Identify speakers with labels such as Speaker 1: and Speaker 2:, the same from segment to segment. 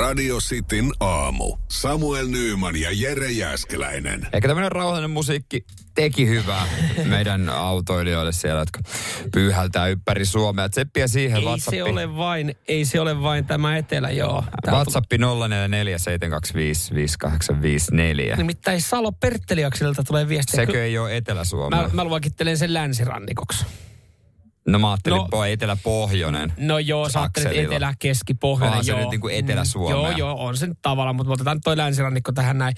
Speaker 1: Radio Cityn aamu. Samuel Nyyman ja Jere Jäskeläinen.
Speaker 2: Ehkä tämmöinen rauhallinen musiikki teki hyvää meidän autoilijoille siellä, jotka pyyhältää ympäri Suomea. Tseppiä siihen
Speaker 3: Ei
Speaker 2: WhatsAppi.
Speaker 3: se ole vain, ei se ole vain tämä etelä, joo. Tää
Speaker 2: WhatsApp 0447255854.
Speaker 3: Nimittäin Salo Pertteliaksilta tulee viestiä.
Speaker 2: Sekö ei ole Etelä-Suomea?
Speaker 3: Mä, mä luokittelen sen länsirannikoksi.
Speaker 2: No mä ajattelin,
Speaker 3: No-
Speaker 2: no, Etelä-Pohjoinen.
Speaker 3: No joo, sä ajattelet
Speaker 2: Akselilla.
Speaker 3: etelä, keski, pohjoinen.
Speaker 2: Onhan se
Speaker 3: joo.
Speaker 2: nyt niinku Etelä-Suomea.
Speaker 3: Mm, Joo, joo, on se nyt tavallaan, mutta otetaan nyt toi länsirannikko tähän näin.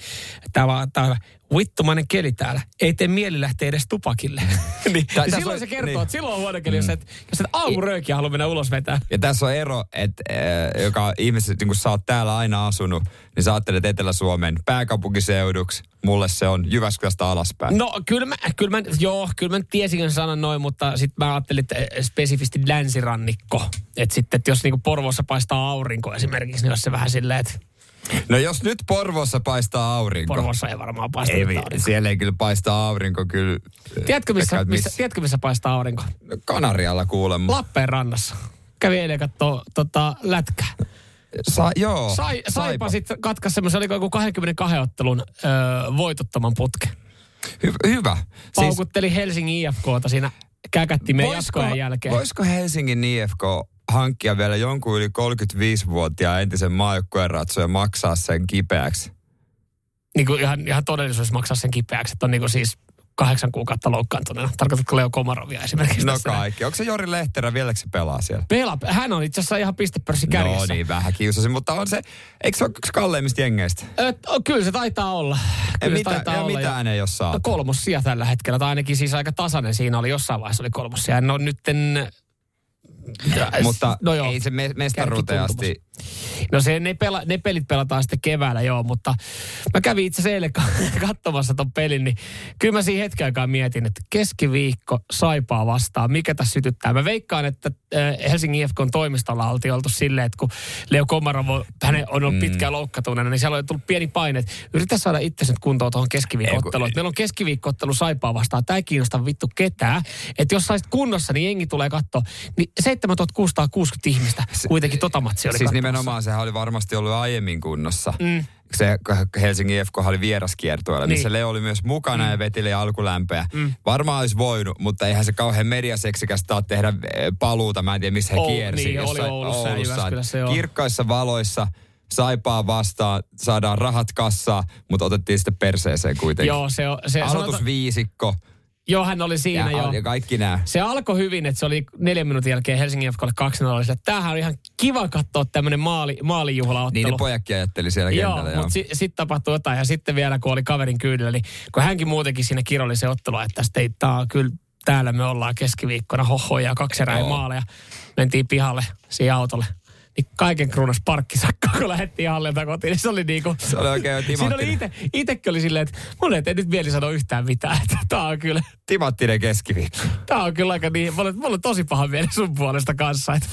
Speaker 3: Täällä täällä vittumainen keli täällä. Ei tee mieli lähteä edes tupakille. niin, niin silloin
Speaker 2: on-
Speaker 3: se kertoo,
Speaker 2: niin.
Speaker 3: että silloin on huono keli, jos et, jos et aamuröökiä halua mennä ulos vetää.
Speaker 2: Ja tässä on ero, että äh, joka ihmiset, niin kun sä oot täällä aina asunut, niin sä ajattelet Etelä-Suomen pääkaupunkiseuduksi. Mulle se on Jyväskylästä alaspäin.
Speaker 3: No kyllä mä, kyllä mä, joo, kyllä mä tiesin sanan noin, mutta sitten mä ajattelin, että eh, spesifisti länsirannikko. Että sitten, että jos niinku Porvoossa paistaa aurinko esimerkiksi, niin olisi se vähän silleen, että
Speaker 2: No jos nyt Porvoossa paistaa aurinko.
Speaker 3: Porvoossa ei varmaan paista
Speaker 2: Ei,
Speaker 3: aurinko.
Speaker 2: siellä ei kyllä paista aurinko kyllä.
Speaker 3: Tiedätkö missä,
Speaker 2: Vaikka,
Speaker 3: missä, tiedätkö missä paistaa aurinko?
Speaker 2: Kanarialla kuulemma.
Speaker 3: Lappeenrannassa. Kävi eilen kattoo tota, lätkää.
Speaker 2: Sa, joo.
Speaker 3: Sai, saipa sitten katkaisi semmoisen, oliko joku 22 ottelun öö, voitottoman putke.
Speaker 2: Hy- hyvä. Siis,
Speaker 3: Paukutteli Helsingin IFKta siinä käkättimeen jatkojen jälkeen.
Speaker 2: voisiko Helsingin IFK hankkia vielä jonkun yli 35-vuotiaan entisen maajoukkueen ratsoja maksaa sen kipeäksi?
Speaker 3: niin kuin ihan, ihan todellisuudessa maksaa sen kipeäksi, että on niin kuin siis kahdeksan kuukautta loukkaantuneena. Tarkoitatko Leo Komarovia esimerkiksi?
Speaker 2: No
Speaker 3: tässä näin?
Speaker 2: kaikki. Onko se Jori Lehterä vieläkö se pelaa siellä?
Speaker 3: Pela, hän on itse asiassa ihan pistepörssi kärjessä.
Speaker 2: No niin, vähän kiusasin, mutta on se, eikö se ole yksi kalleimmista jengeistä?
Speaker 3: Ö, o, kyllä se taitaa olla.
Speaker 2: Ja,
Speaker 3: Kyllä se
Speaker 2: mitä,
Speaker 3: taitaa
Speaker 2: ja
Speaker 3: olla.
Speaker 2: mitään ei ole
Speaker 3: No
Speaker 2: saatu.
Speaker 3: kolmos sija tällä hetkellä, tai ainakin siis aika tasainen siinä oli, jossain vaiheessa oli kolmos sija. No nytten...
Speaker 2: Mutta
Speaker 3: no joo,
Speaker 2: ei se me, mestaruuteen asti.
Speaker 3: No se, ne, pela, ne pelit pelataan sitten keväällä, joo, mutta mä kävin itse eilen ka- katsomassa ton pelin, niin kyllä mä siinä hetken aikaa mietin, että keskiviikko saipaa vastaan, mikä tässä sytyttää. Mä veikkaan, että äh, Helsingin IFKn toimistolla oltiin oltu silleen, että kun Leo Komarovo, hän on ollut pitkään loukkatuneena, niin siellä oli tullut pieni paine, että yritä saada itse nyt kuntoon tuohon keskiviikko-otteluun. Meillä on keskiviikko-ottelu saipaa vastaan, tämä ei kiinnosta vittu ketään. Että jos saisit kunnossa, niin jengi tulee katsoa. Niin 7660 ihmistä kuitenkin tota matsia oli
Speaker 2: Siis nimenomaan sehän oli varmasti ollut aiemmin kunnossa.
Speaker 3: Mm.
Speaker 2: Se Helsingin IFK oli vieraskiertueella,
Speaker 3: Niin.
Speaker 2: missä Leo oli myös mukana ja vetili alkulämpöä.
Speaker 3: Mm.
Speaker 2: Varmaan olisi voinut, mutta eihän se kauhean mediaseksikästä ole tehdä eh, paluuta. Mä en tiedä, missä he
Speaker 3: Oulu-
Speaker 2: kiersi.
Speaker 3: niin, oli Oulussa ja Jyväskylässä, joo.
Speaker 2: Kirkkaissa valoissa saipaa vastaan, saadaan rahat kassaa, mutta otettiin sitten perseeseen kuitenkin.
Speaker 3: Joo, se, on- se
Speaker 2: Aloitusviisikko
Speaker 3: Joo, hän oli siinä
Speaker 2: ja,
Speaker 3: joo.
Speaker 2: ja kaikki nämä.
Speaker 3: Se alkoi hyvin, että se oli neljän minuutin jälkeen Helsingin FKlle 2 0 että tämähän on ihan kiva katsoa tämmöinen maali, maalijuhlaottelu.
Speaker 2: Niin ne pojakki ajatteli siellä
Speaker 3: Joo,
Speaker 2: kentällä.
Speaker 3: mutta sitten sit tapahtui jotain. Ja sitten vielä, kun oli kaverin kyydillä, niin kun hänkin muutenkin siinä kiroili se ottelu, että tästä ei, tää on kyllä täällä me ollaan keskiviikkona hohoja ja kaksi erää
Speaker 2: Joo.
Speaker 3: maaleja. Mentiin pihalle siihen autolle. Niin kaiken kruunas parkkisakko, kun lähdettiin hallilta kotiin. Niin se oli niinku...
Speaker 2: Se oli oikein
Speaker 3: Siinä oli ite, itekin oli silleen, että mun ei nyt mieli sanoa yhtään mitään. Että tää on kyllä,
Speaker 2: timanttinen keskiviikko.
Speaker 3: tää on kyllä aika niin, mulla, mulla on tosi paha mieli sun puolesta kanssa. Että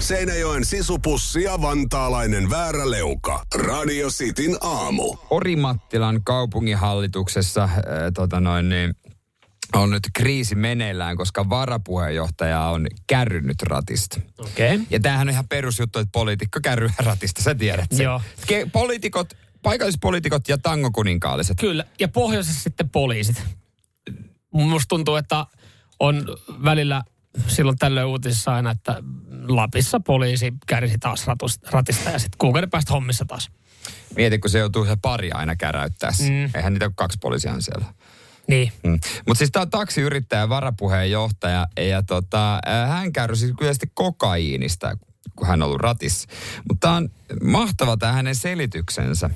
Speaker 1: Seinäjoen sisupussi ja vantaalainen vääräleuka. Radio Cityn aamu.
Speaker 2: Orimattilan kaupunginhallituksessa äh, tota noin, niin, on nyt kriisi meneillään, koska varapuheenjohtaja on kärrynyt ratista.
Speaker 3: Okei. Okay.
Speaker 2: Ja tämähän on ihan perusjuttu, että poliitikko kärryy ratista, sä tiedät sen.
Speaker 3: Joo.
Speaker 2: Ke- poliitikot, paikallispoliitikot ja tangokuninkaalliset.
Speaker 3: Kyllä, ja pohjoisessa sitten poliisit. Musta tuntuu, että on välillä silloin tällöin uutisissa aina, että Lapissa poliisi kärsi taas ratista ja sitten kuukauden päästä hommissa taas.
Speaker 2: Mieti, kun se joutuu se pari aina käräyttää.
Speaker 3: Mm.
Speaker 2: Eihän niitä ole kaksi poliisia siellä.
Speaker 3: Niin.
Speaker 2: Mm. Mutta siis tämä on taksiyrittäjä, varapuheenjohtaja ja tota, hän kärsi kyllä kokaiinista, kun hän on ollut ratissa. Mutta tämä on mahtava tämä hänen selityksensä.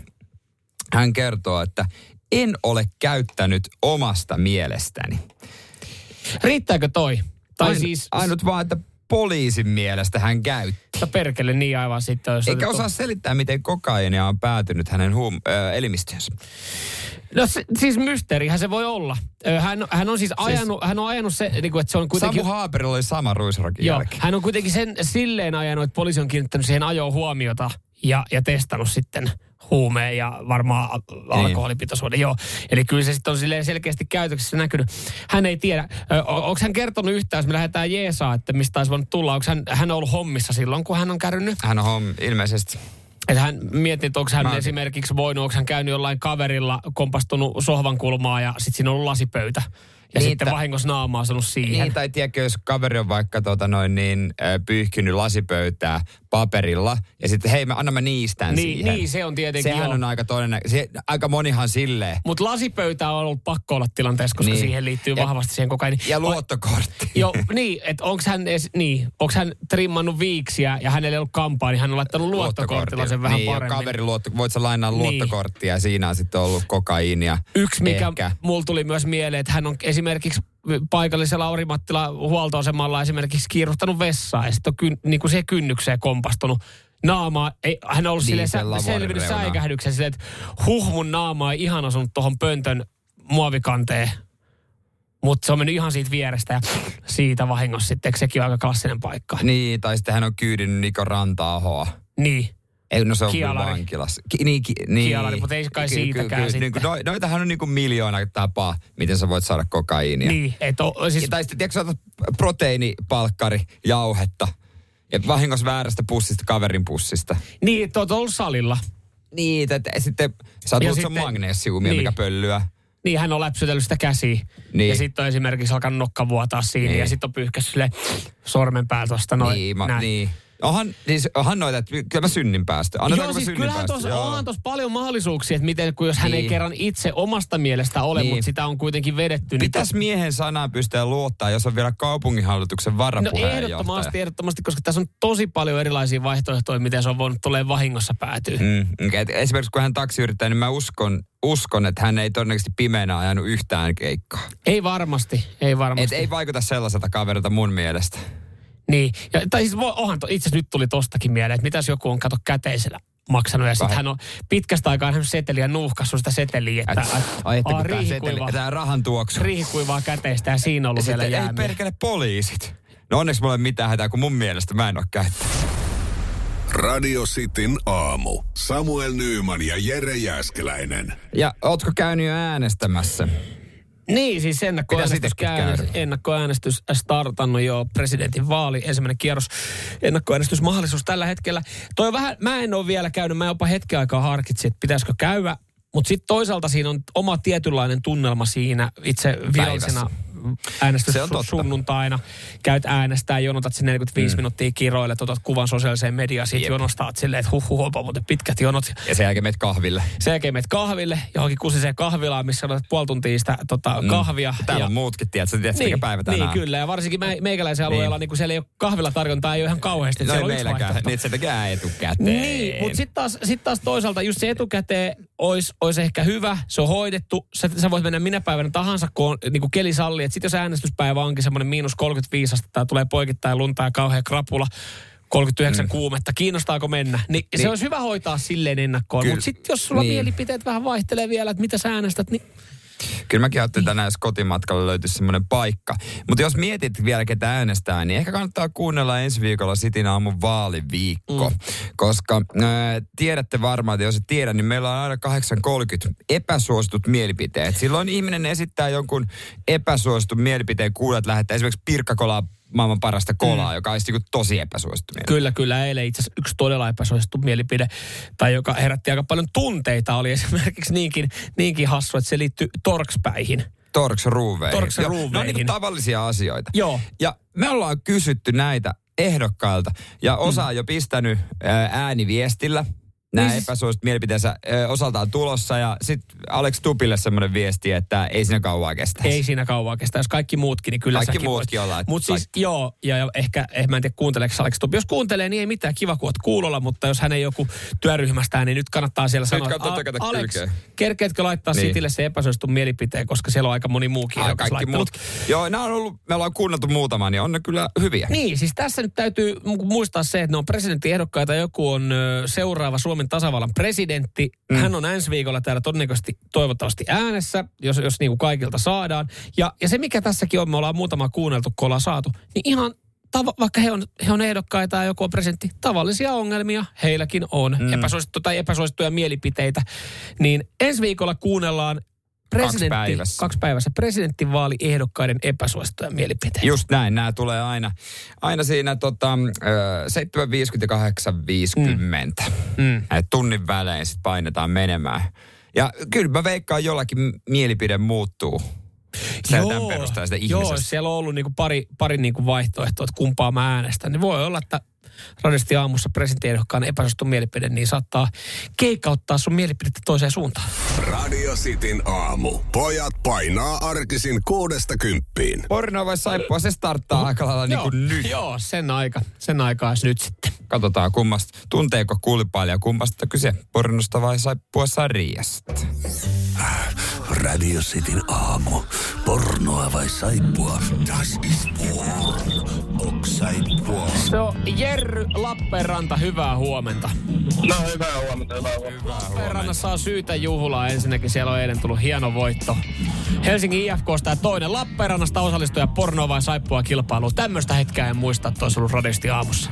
Speaker 2: Hän kertoo, että en ole käyttänyt omasta mielestäni.
Speaker 3: Riittääkö toi? Tai
Speaker 2: Ain-
Speaker 3: siis...
Speaker 2: Ainut vaan, että poliisin mielestä hän käytti?
Speaker 3: Mutta perkele niin aivan sitten.
Speaker 2: Eikä
Speaker 3: otettu-
Speaker 2: osaa selittää, miten kokaiinia on päätynyt hänen huum- äh, elimistöönsä.
Speaker 3: No se, siis mysteerihän se voi olla. Hän, hän on siis ajanut, hän on ajanut se, niin kuin, että se on kuitenkin...
Speaker 2: Samu Haaperilla oli sama ruisrokin
Speaker 3: Joo,
Speaker 2: jälkeen.
Speaker 3: hän on kuitenkin sen silleen ajanut, että poliisi on kiinnittänyt siihen ajoon huomiota ja, ja testannut sitten huumeen ja varmaan a- alkoholipitoisuuden. Joo. Eli kyllä se sitten on silleen selkeästi käytöksessä näkynyt. Hän ei tiedä. Onko hän kertonut yhtään, jos me lähdetään Jeesaa, että mistä olisi voinut tulla? Onko hän, hän ollut hommissa silloin, kun hän on käynyt?
Speaker 2: Hän on homm, ilmeisesti.
Speaker 3: Että hän mietti, että onko hän
Speaker 2: Mä-
Speaker 3: esimerkiksi voinut, onko hän käynyt jollain kaverilla, kompastunut sohvan kulmaa ja sitten siinä on ollut lasipöytä. Ja
Speaker 2: Niin,
Speaker 3: sitten
Speaker 2: tä-
Speaker 3: vahingossa naamaa sanonut siihen.
Speaker 2: Niin, tai tiedätkö, jos kaveri on vaikka tota noin niin, pyyhkinyt lasipöytää paperilla, ja sitten hei, mä annan mä niistän
Speaker 3: Niin,
Speaker 2: siihen.
Speaker 3: niin, se on tietenkin
Speaker 2: Sehän
Speaker 3: joo.
Speaker 2: on aika todennäköistä. Se, aika monihan silleen.
Speaker 3: Mutta lasipöytä on ollut pakko olla tilanteessa, koska
Speaker 2: Niin.
Speaker 3: siihen liittyy
Speaker 2: Ja-
Speaker 3: vahvasti siihen kokaini.
Speaker 2: Ja luottokortti.
Speaker 3: Joo, niin, että onko hän, edes, niin, onks hän trimmannut viiksiä ja hänellä ei ollut kampaa, niin hän on laittanut luottokortilla sen vähän
Speaker 2: niin,
Speaker 3: paremmin.
Speaker 2: kaveri luotto, voit sä lainaa
Speaker 3: Niin.
Speaker 2: luottokorttia ja siinä on sitten ollut kokaiinia.
Speaker 3: Yksi, mikä mulla tuli myös mieleen, että hän on esimerkiksi paikallisella Aurimattila huoltoasemalla esimerkiksi kiiruhtanut vessaa ja sitten on kyn, niin kuin siihen kynnykseen kompastunut naamaa. Ei, hän on ollut
Speaker 2: Niin,
Speaker 3: silleen selvinnyt säikähdyksen silleen, että huh mun naama ei ihan osunut tuohon pöntön muovikanteen. Mutta se on mennyt ihan siitä vierestä ja siitä vahingossa sitten, sekin on aika klassinen paikka.
Speaker 2: Niin, tai sitten hän on kyydinyt Niko Ranta-ahoa.
Speaker 3: Niin.
Speaker 2: Ei, no se on
Speaker 3: Kialari.
Speaker 2: kyllä vankilassa. Ki, niin, ki, niin.
Speaker 3: Kialari, mutta ei kai siitäkään
Speaker 2: Niin
Speaker 3: sitten.
Speaker 2: kuin, no, noitahan on niin kuin miljoona tapaa, miten sä voit saada kokaiinia.
Speaker 3: Niin, että o- siis
Speaker 2: Ja, tai sitten, tiedätkö, otat proteiinipalkkari, jauhetta, ja vahingossa väärästä pussista, kaverin pussista.
Speaker 3: Niin, että oot ollut salilla.
Speaker 2: Niin, että sitten sä oot
Speaker 3: sitten-
Speaker 2: magneesiumia,
Speaker 3: niin.
Speaker 2: mikä pöllyä.
Speaker 3: Niin, hän on läpsytellyt sitä käsiä.
Speaker 2: Niin.
Speaker 3: Ja sitten on esimerkiksi alkanut nokka vuotaa siinä.
Speaker 2: Niin.
Speaker 3: Ja sitten on pyyhkässyt sille sormen päältä tuosta noin.
Speaker 2: niin, ma,
Speaker 3: näin.
Speaker 2: niin. Onhan, siis, onhan noita, että kyllä mä synnin. Annetaanko
Speaker 3: Joo, siis
Speaker 2: synnin
Speaker 3: kyllähän
Speaker 2: päästö?
Speaker 3: tuossa onhan tuossa paljon mahdollisuuksia, että miten, kun jos hän ei
Speaker 2: Niin.
Speaker 3: kerran itse omasta mielestä ole,
Speaker 2: Niin.
Speaker 3: mutta sitä on kuitenkin vedetty.
Speaker 2: Pitäis miehen sanaa pystyä luottaa, jos on vielä kaupunginhallituksen
Speaker 3: No
Speaker 2: varapuheenjohtaja.
Speaker 3: ehdottomasti, ehdottomasti, koska tässä on tosi paljon erilaisia vaihtoehtoja, miten se on voinut tulee vahingossa päätyä.
Speaker 2: Mm, okay. Esimerkiksi kun hän taksiyrittäjä, niin mä uskon, uskon, että hän ei todennäköisesti pimeänä ajanut yhtään keikkaa.
Speaker 3: Ei varmasti, ei varmasti.
Speaker 2: Et ei vaikuta sellaiselta kaverilta mun mielestä.
Speaker 3: Niin, ja, tai siis voi, onhan, to, itse asiassa nyt tuli tostakin mieleen, että mitäs joku on kato käteisellä maksanut ja sitten hän on pitkästä aikaa nähnyt seteliä nuuhkassut sitä seteliä, että
Speaker 2: Et, ai, että kun seteli,
Speaker 3: riihikuivaa,
Speaker 2: tää rahan tuoksu.
Speaker 3: riihikuivaa käteistä ja siinä on ollut vielä
Speaker 2: Sitten ei
Speaker 3: jäämiä.
Speaker 2: perkele poliisit. No onneksi mulla ei ole mitään hätää, kun mun mielestä mä en ole käyttänyt.
Speaker 1: Radio Cityn aamu. Samuel Nyyman ja Jere Jäskeläinen.
Speaker 2: Ja ootko käynyt jo äänestämässä?
Speaker 3: Niin, siis ennakkoäänestys, käynnissä.
Speaker 2: käydä.
Speaker 3: ennakkoäänestys startannut jo presidentin vaali, ensimmäinen kierros, ennakkoäänestysmahdollisuus tällä hetkellä. Toi vähän, mä en ole vielä käynyt, mä jopa hetken aikaa harkitsin, että pitäisikö käydä, mutta sitten toisaalta siinä on oma tietynlainen tunnelma siinä itse virallisena äänestys
Speaker 2: Se on totta.
Speaker 3: sunnuntaina. Käyt äänestää, jonotat sen 45 mm. minuuttia kiroille, otat kuvan sosiaaliseen mediaan, siitä
Speaker 2: Jep.
Speaker 3: jonostaat silleen, että huh, huh, muuten pitkät jonot.
Speaker 2: Ja sen jälkeen meet kahville.
Speaker 3: Sen jälkeen menet kahville, johonkin kusiseen kahvilaan, missä olet puoli tuntia sitä tota, kahvia.
Speaker 2: Täällä
Speaker 3: ja,
Speaker 2: on muutkin, tiedät, sä tiedät,
Speaker 3: niin,
Speaker 2: mikä päivä tänään.
Speaker 3: niin, kyllä. Ja varsinkin me, meikäläisen alueella, niin. kun siellä ei ole kahvilatarjontaa, ei ole ihan kauheasti.
Speaker 2: No ei meilläkään. Niin, se tekee etukäteen.
Speaker 3: Niin, mutta sitten taas, sit taas toisaalta just se etukäteen olisi ois ehkä hyvä, se on hoidettu, sä, sä voit mennä minä päivänä tahansa, kun on niin kuin keli salli. Sitten jos äänestyspäivä onkin semmoinen miinus 35 astetta tulee poikittain lunta ja kauhea krapula, 39 mm. kuumetta, kiinnostaako mennä? Niin, niin. se
Speaker 2: Niin.
Speaker 3: olisi hyvä hoitaa silleen ennakkoon. Mutta sitten jos sulla
Speaker 2: Niin.
Speaker 3: mielipiteet vähän vaihtelee vielä, että mitä sä äänestät, niin
Speaker 2: Kyllä mäkin ajattelin tänään, jos kotimatkalla löytyisi semmoinen paikka. Mutta jos mietit vielä, ketä äänestää, niin ehkä kannattaa kuunnella ensi viikolla Sitin aamun vaaliviikko. Mm. Koska äh, tiedätte varmaan, että jos et tiedä, niin meillä on aina 8.30 epäsuositut mielipiteet. Silloin ihminen esittää jonkun epäsuositun mielipiteen, kuulet lähettää esimerkiksi Pirkkakolaa maailman parasta kolaa, mm. joka olisi niinku tosi epäsuosittu mielipide.
Speaker 3: Kyllä, kyllä. Eilen itse asiassa yksi todella epäsuosittu mielipide, tai joka herätti aika paljon tunteita, oli esimerkiksi niinkin, niinkin hassu, että se liittyy torkspäihin.
Speaker 2: Torks ruuveihin.
Speaker 3: Torks
Speaker 2: Joo, Ne on
Speaker 3: ruuveihin.
Speaker 2: niinku tavallisia asioita.
Speaker 3: Joo.
Speaker 2: Ja me ollaan kysytty näitä ehdokkailta ja osa on jo pistänyt ää, ääniviestillä nämä
Speaker 3: Niin siis-
Speaker 2: epäsuositut mielipiteensä ö, osaltaan tulossa. Ja sitten Alex Tupille semmoinen viesti, että ei siinä kauan kestä.
Speaker 3: Ei siinä kauan kestä. Jos kaikki muutkin, niin kyllä
Speaker 2: Kaikki muutkin ollaan, että
Speaker 3: Mutta siis joo, ja, ja ehkä, ehkä mä en tiedä kuunteleeko Alex Tupi. Jos kuuntelee, niin ei mitään, kiva kun oot kuulolla, mutta jos hän ei joku työryhmästään, niin nyt kannattaa siellä sanoa,
Speaker 2: kannattaa
Speaker 3: "A- Alex,
Speaker 2: kylkeen."
Speaker 3: kerkeetkö laittaa
Speaker 2: Niin.
Speaker 3: Sitille se epäsuositun mielipiteen, koska siellä on aika moni muukin ehdokas
Speaker 2: kaikki muut. Joo, nämä on ollut, me ollaan kuunneltu muutaman, niin on ne kyllä hyviä.
Speaker 3: Niin, siis tässä nyt täytyy mu- muistaa se, että ne on presidenttiehdokkaita. Joku on seuraava Suomen tasavallan presidentti. Mm. Hän on ensi viikolla täällä todennäköisesti toivottavasti äänessä, jos, jos niin kuin kaikilta saadaan. Ja, ja se, mikä tässäkin on, me ollaan muutama kuunneltu, kun ollaan saatu, niin ihan tava, vaikka he on, he on ehdokkaita ja joku on presidentti, tavallisia ongelmia heilläkin on. Mm. Epäsuosittu tai epäsuosittuja mielipiteitä. Niin ensi viikolla kuunnellaan presidentti,
Speaker 2: päivässä.
Speaker 3: kaksi päivässä presidentinvaaliehdokkaiden epäsuosittuja mielipiteitä.
Speaker 2: Just näin, nämä tulee aina, aina siinä tota, ö, 7.50 ja 8.50.
Speaker 3: Mm.
Speaker 2: Et tunnin välein sitten painetaan menemään. Ja kyllä mä veikkaan jollakin mielipide muuttuu. Se perusteella sitä
Speaker 3: Joo,
Speaker 2: ihmisestä.
Speaker 3: siellä on ollut niinku pari, pari niinku vaihtoehtoa, että kumpaa mä äänestän, niin voi olla, että radiosti aamussa presidenttiehdokkaan epäsuosittu mielipide, niin saattaa keikauttaa sun mielipidettä toiseen suuntaan.
Speaker 1: Radio Cityn aamu. Pojat painaa arkisin kuudesta kymppiin.
Speaker 2: Porno vai saippua, se starttaa aika lailla niin kuin nyt.
Speaker 3: Joo, sen aika, sen aikaa olisi nyt sitten.
Speaker 2: Katsotaan kummasta, tunteeko kuulipailija kummasta kyse, pornosta vai saippua sarjasta.
Speaker 1: Radio Cityn aamu. Pornoa vai saippua? Das ist porn. Ok saippua.
Speaker 3: Se on Jerry Lappeenranta, hyvää huomenta.
Speaker 4: No hyvää huomenta, hyvää huomenta.
Speaker 3: Lappeenrannassa on syytä juhlaa. Ensinnäkin siellä on eilen tullut hieno voitto. Helsingin IFKsta ja toinen Lappeenrannasta osallistuja porno vai saippua kilpailuun. Tämmöistä hetkeä en muista, että olisi ollut radiosti aamussa.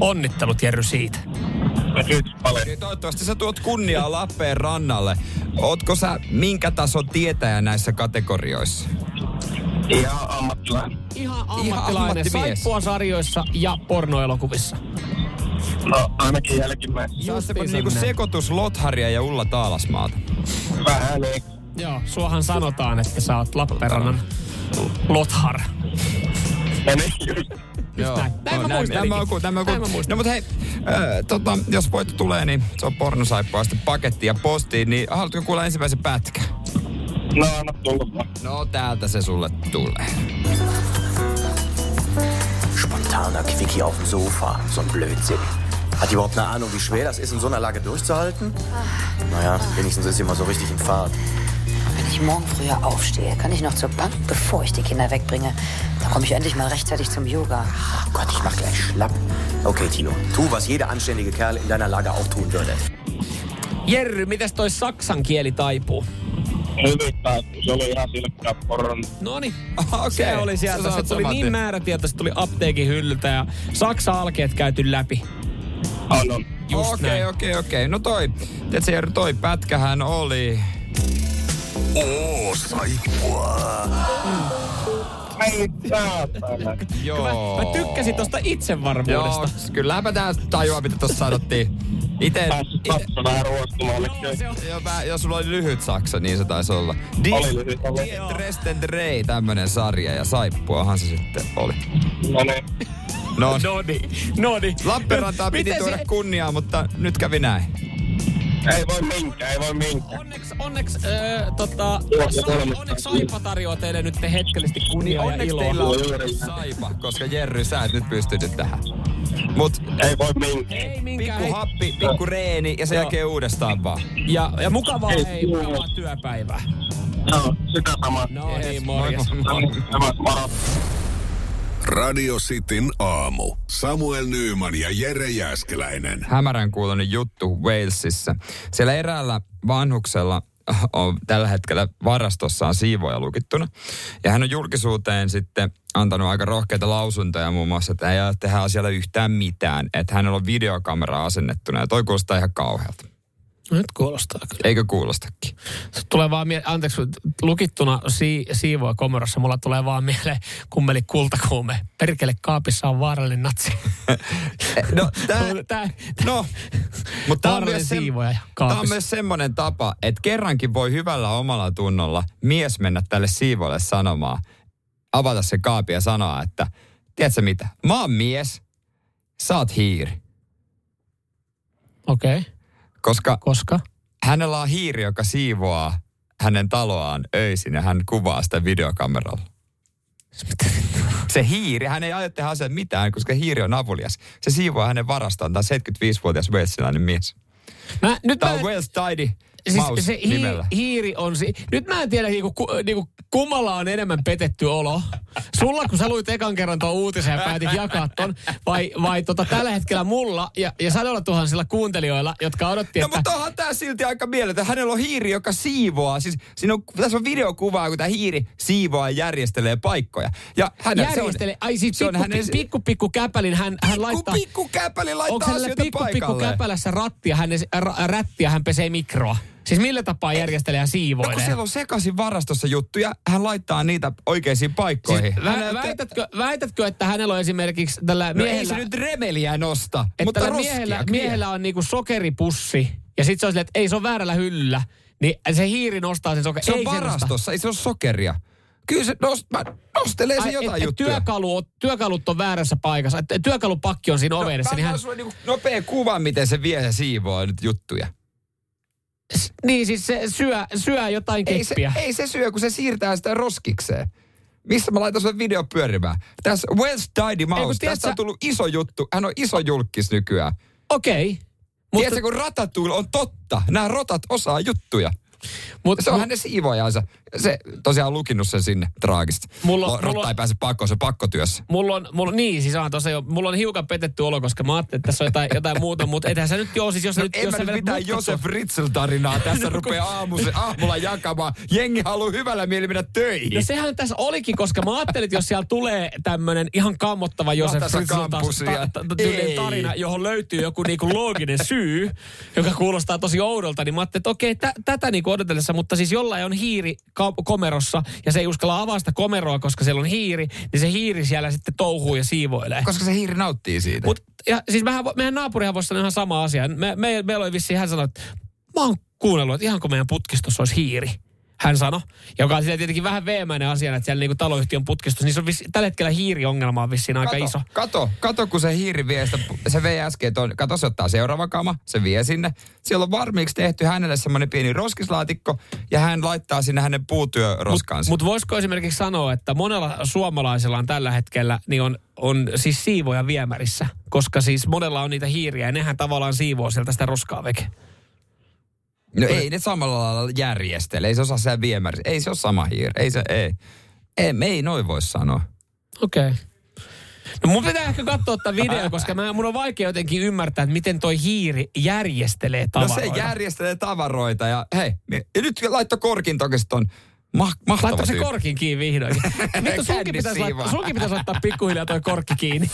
Speaker 3: Onnittelut Jerry siitä.
Speaker 4: Kiitos paljon.
Speaker 2: Eli toivottavasti sä tuot kunniaa Lappeenrannalle. Ootko sä minkä tason tietäjä näissä kategorioissa?
Speaker 4: Ihan ammattilainen.
Speaker 3: Ihan ammattilainen saippua sarjoissa ja pornoelokuvissa.
Speaker 4: No ainakin jälkimmäisessä.
Speaker 2: Sä oot semmonen
Speaker 3: Justiinsa
Speaker 2: niinku
Speaker 3: näin.
Speaker 2: sekoitus Lotharia ja Ulla Taalasmaata.
Speaker 4: Vähän niin.
Speaker 3: Joo, suohan sanotaan, että sä oot Lappeenrannan Lothar.
Speaker 4: Ja niin just.
Speaker 2: Joo.
Speaker 3: näin. Näin mä
Speaker 2: näin,
Speaker 3: muistelinkin.
Speaker 2: näin mä ku- näin mä ku-
Speaker 3: Näin mä muistelin.
Speaker 2: No mutta hei, äh, tota, jos voitto tulee, niin se on pornosaippua sitten pakettiin ja postiin, niin haluatko kuulla ensimmäisen pätkän?
Speaker 4: No anna tullut vaan.
Speaker 2: No täältä se sulle tulee.
Speaker 5: Spontaner Quickie auf dem Sofa. So ein Blödsinn. Hat die überhaupt eine Ahnung, wie schwer das ist, in so einer Lage durchzuhalten? Naja, wenigstens ist sie mal so richtig in Fahrt.
Speaker 6: Wenn ich morgen früher aufstehe, kann ich noch zur Bank, bevor ich die Kinder wegbringe. Dann komme ich endlich mal rechtzeitig zum Yoga.
Speaker 5: Oh Gott, ich mach gleich schlapp. Okay, Tino, tu, was jeder anständige Kerl in deiner Lage auch tun würde.
Speaker 3: Jerry, mitäs toi saksan kieli taipuu?
Speaker 4: Taittu. Se oli ihan silkkää porron.
Speaker 3: Noni,
Speaker 2: Okei,
Speaker 3: se oli sieltä. Se
Speaker 2: saat
Speaker 3: tuli niin
Speaker 2: tien.
Speaker 3: määrätietoisesti, tuli apteekin hyllyltä ja Saksa alkeet käyty läpi.
Speaker 4: On, on.
Speaker 2: Okei, okei, okei. No toi, tiedätkö Jerry, toi pätkähän oli...
Speaker 1: Oo, saippua.
Speaker 4: Saatana.
Speaker 2: Joo.
Speaker 3: Mä, mä tykkäsin tosta
Speaker 2: Joo,
Speaker 3: itsevarmuudesta.
Speaker 2: kylläpä tää tajuaa, mitä tossa sanottiin. Ite,
Speaker 4: Saksa vähän ruostumaan.
Speaker 3: Joo, se on.
Speaker 2: joo, mä, jos sulla oli lyhyt saksa, niin se taisi olla. Die,
Speaker 4: Oli lyhyt.
Speaker 2: Die Dresden Drei, tämmönen sarja, ja saippuahan se sitten oli.
Speaker 4: No niin.
Speaker 2: No,
Speaker 3: Noni, noni.
Speaker 2: Lappeenrantaa piti tuoda
Speaker 3: se-
Speaker 2: kunniaa, mutta nyt kävi näin.
Speaker 4: Ei voi minkään, ei voi minkään.
Speaker 3: Onneksi, onneksi, äh, tota,
Speaker 4: Joo, kolmesta.
Speaker 3: onneksi Saipa tarjoaa teille nyt hetkellisesti kunniaa ja
Speaker 2: Onneksi
Speaker 3: iloa.
Speaker 2: teillä on saipa, koska Jerry, sä et nyt pystynyt tähän. Mut
Speaker 4: Ei voi minkään.
Speaker 3: Ei minkään.
Speaker 2: pikku happi, pikku reeni ja sen
Speaker 3: Joo.
Speaker 2: jälkeen uudestaan vaan.
Speaker 3: Ja, ja mukavaa,
Speaker 4: Ei,
Speaker 3: hei,
Speaker 4: joo.
Speaker 3: mukavaa työpäivää.
Speaker 4: No, sitä samaa.
Speaker 3: No
Speaker 2: Yes,
Speaker 3: niin, morjes.
Speaker 4: Tämä moro.
Speaker 1: Radio Cityn aamu. Samuel Nyyman ja Jere Jäskeläinen.
Speaker 2: hämärän kuulonen juttu Walesissa. Siellä eräällä vanhuksella on tällä hetkellä varastossaan siivoja lukittuna. Ja hän on julkisuuteen sitten antanut aika rohkeita lausuntoja muun muassa, että ei tehdä asialla yhtään mitään. Että hänellä on videokamera asennettuna ja toi kuulostaa ihan kauhealta.
Speaker 3: Nyt kuulostaa kyllä.
Speaker 2: Eikö kuulostakin?
Speaker 3: Se tulee vaan mie- anteeksi, lukittuna si- siivoa komerossa, mulla tulee vaan mieleen kummeli kultakuume. Perkele kaapissa on vaarallinen natsi.
Speaker 2: No, tää,
Speaker 3: Tää,
Speaker 2: no, mutta tämä on, myös sem- on myös semmoinen tapa, että kerrankin voi hyvällä omalla tunnolla mies mennä tälle siivoille sanomaan, avata se kaapi ja sanoa, että tiedätkö mitä, mä oon mies, sä oot hiiri.
Speaker 3: Okei. Okay.
Speaker 2: Koska
Speaker 3: Koska?
Speaker 2: hänellä on hiiri, joka siivoaa hänen taloaan öisin ja hän kuvaa sitä videokameralla. Se hiiri, hän ei tehdä asiat mitään, koska hiiri on avulias. Se siivoaa hänen varastaan. Tämä on 75-vuotias walesilainen mies.
Speaker 3: Mä, nyt
Speaker 2: Tämä
Speaker 3: mä,
Speaker 2: on Wales Tidy
Speaker 3: siis
Speaker 2: Mouse
Speaker 3: se hi, hiiri on... Si- nyt mä en tiedä, niinku, ku, niinku, kummalla on enemmän petetty olo. Sulla, kun sä luit ekan kerran tuon uutisen ja päätit jakaa ton, vai, vai tota, tällä hetkellä mulla ja, ja sadoilla tuhansilla kuuntelijoilla, jotka odotti,
Speaker 2: No
Speaker 3: että...
Speaker 2: mutta onhan tää silti aika mieletön. Hänellä on hiiri, joka siivoaa. Siis siinä on, tässä on videokuvaa, kun tämä hiiri siivoaa ja järjestelee paikkoja. Ja hän,
Speaker 3: Järjestele, ai siis
Speaker 2: se on
Speaker 3: pikku,
Speaker 2: hänen-
Speaker 3: pikku, pikku, pikku käpälin hän, hän
Speaker 2: Pikku,
Speaker 3: laittaa...
Speaker 2: pikku käpäli laittaa
Speaker 3: Onko hänellä
Speaker 2: asioita
Speaker 3: pikku, pikku
Speaker 2: paikalleen.
Speaker 3: käpälässä rattia, hän, r- rättiä hän pesee mikroa? Siis millä tapaa järjestelee ja
Speaker 2: No kun
Speaker 3: siivoilee?
Speaker 2: siellä on sekaisin varastossa juttuja, hän laittaa niitä oikeisiin paikkoihin.
Speaker 3: Siis,
Speaker 2: hän
Speaker 3: väitätkö, väitätkö, että hänellä on esimerkiksi tällä
Speaker 2: no
Speaker 3: miehellä...
Speaker 2: ei se nyt remeliä nosta,
Speaker 3: että
Speaker 2: mutta
Speaker 3: tällä miehellä, miehellä on niinku sokeripussi ja sitten se on silleen, että ei se on väärällä hyllyllä. Niin se hiiri nostaa sen sokerin.
Speaker 2: Se on
Speaker 3: ei
Speaker 2: varastossa, ei se ole sokeria. Kyllä se nost, mä, nostelee se
Speaker 3: Ai,
Speaker 2: jotain
Speaker 3: et, et
Speaker 2: juttuja.
Speaker 3: työkalu, työkalut on väärässä paikassa. Et, työkalupakki on siinä.
Speaker 2: No,
Speaker 3: niin,
Speaker 2: mä
Speaker 3: hän,
Speaker 2: annan sulle niinku nopea kuva, miten se vie ja siivoo nyt juttuja.
Speaker 3: Niin siis se syö, syö jotain
Speaker 2: Ei se,
Speaker 3: keppiä.
Speaker 2: ei se syö, kun se siirtää sitä roskikseen. Missä mä laitan sulle video pyörimään? Tässä Wells Tidy
Speaker 3: Ei,
Speaker 2: Mouse,
Speaker 3: tiedät
Speaker 2: tästä on
Speaker 3: sä-
Speaker 2: tullut iso juttu. Hän on iso julkis nykyään.
Speaker 3: Okei.
Speaker 2: Mutta...
Speaker 3: Mutta,
Speaker 2: Tiedätkö, kun Ratatouille on totta. Nämä rotat osaa juttuja.
Speaker 3: mutta
Speaker 2: Se on hänen siivoajansa. Se tosiaan on lukinut sen sinne traagista.
Speaker 3: Mulla-
Speaker 2: Rotta
Speaker 3: mulla-
Speaker 2: ei pääse pakkoon, se pakkotyössä.
Speaker 3: Mulla on, mulla, niin, siis on tosiaan, jo- mulla on hiukan petetty olo, koska mä ajattelin, että tässä on jotain, jotain muuta, mutta ethän sä nyt joo, siis jos
Speaker 2: No,
Speaker 3: nyt,
Speaker 2: en
Speaker 3: jos
Speaker 2: mä nyt mitään Josef Ritzel-tarinaa tässä rupea aamu, aamulla jakamaan. Jengi haluaa hyvällä mieli mennä töihin.
Speaker 3: No sehän tässä olikin, koska mä ajattelin, että jos siellä tulee tämmönen ihan kammottava Josef.
Speaker 2: Ei.
Speaker 3: tarina, johon löytyy joku niinku looginen syy, joka kuulostaa tosi oudolta, niin mä ajattelin, että okei, tä, tätä niinku odotellessa, mutta siis jollain on hiiri komerossa ja se ei uskalla avaa sitä komeroa, koska siellä on hiiri, niin se hiiri siellä sitten touhuu ja siivoilee.
Speaker 2: Koska se hiiri nauttii siitä.
Speaker 3: Mut, ja siis mehän, meidän naapurihan voisi sanoa ihan sama asia. Me, me, meillä oli vissiin, hän sanoi, että mä oon kuunnellut, että ihanko meidän putkistossa olisi hiiri. Hän sanoi, joka on tietenkin vähän veemäinen asia, että siellä niinku taloyhtiön putkistus, niin se on vissi, tällä hetkellä hiiriongelma on vissiin aika
Speaker 2: kato,
Speaker 3: iso.
Speaker 2: Kato, kato, kun se hiiri vie sitä, se vei äsken, ton, kato, se ottaa seuraava kama, se vie sinne. Siellä on varmiiksi tehty hänelle semmoinen pieni roskislaatikko, ja hän laittaa sinne hänen puutyöroskansa.
Speaker 3: Mutta voisiko esimerkiksi sanoa, että monella suomalaisella on tällä hetkellä, niin on, on siis siivoja viemärissä, koska siis monella on niitä hiiriä, ja nehän tavallaan siivoo sieltä sitä roskaa veke.
Speaker 2: No ei ne samalla lailla järjestele, ei se osaa siellä viemäri, ei se ole sama hiiri, ei se, ei. Ei, me ei noin voi sanoa.
Speaker 3: Okei. Okay. No mun pitää ehkä katsoa tätä video, koska mä, mun on vaikea jotenkin ymmärtää, että miten toi hiiri järjestelee
Speaker 2: No
Speaker 3: tavaroita.
Speaker 2: se järjestelee tavaroita ja hei, ja nyt laitto korkin toki ton ma- mahtava
Speaker 3: Laittaa se korkin kiinni vihdoin. Vittu, sunkin pitäisi, laittaa, sunkin pitäisi laittaa pikkuhiljaa toi korkki kiinni.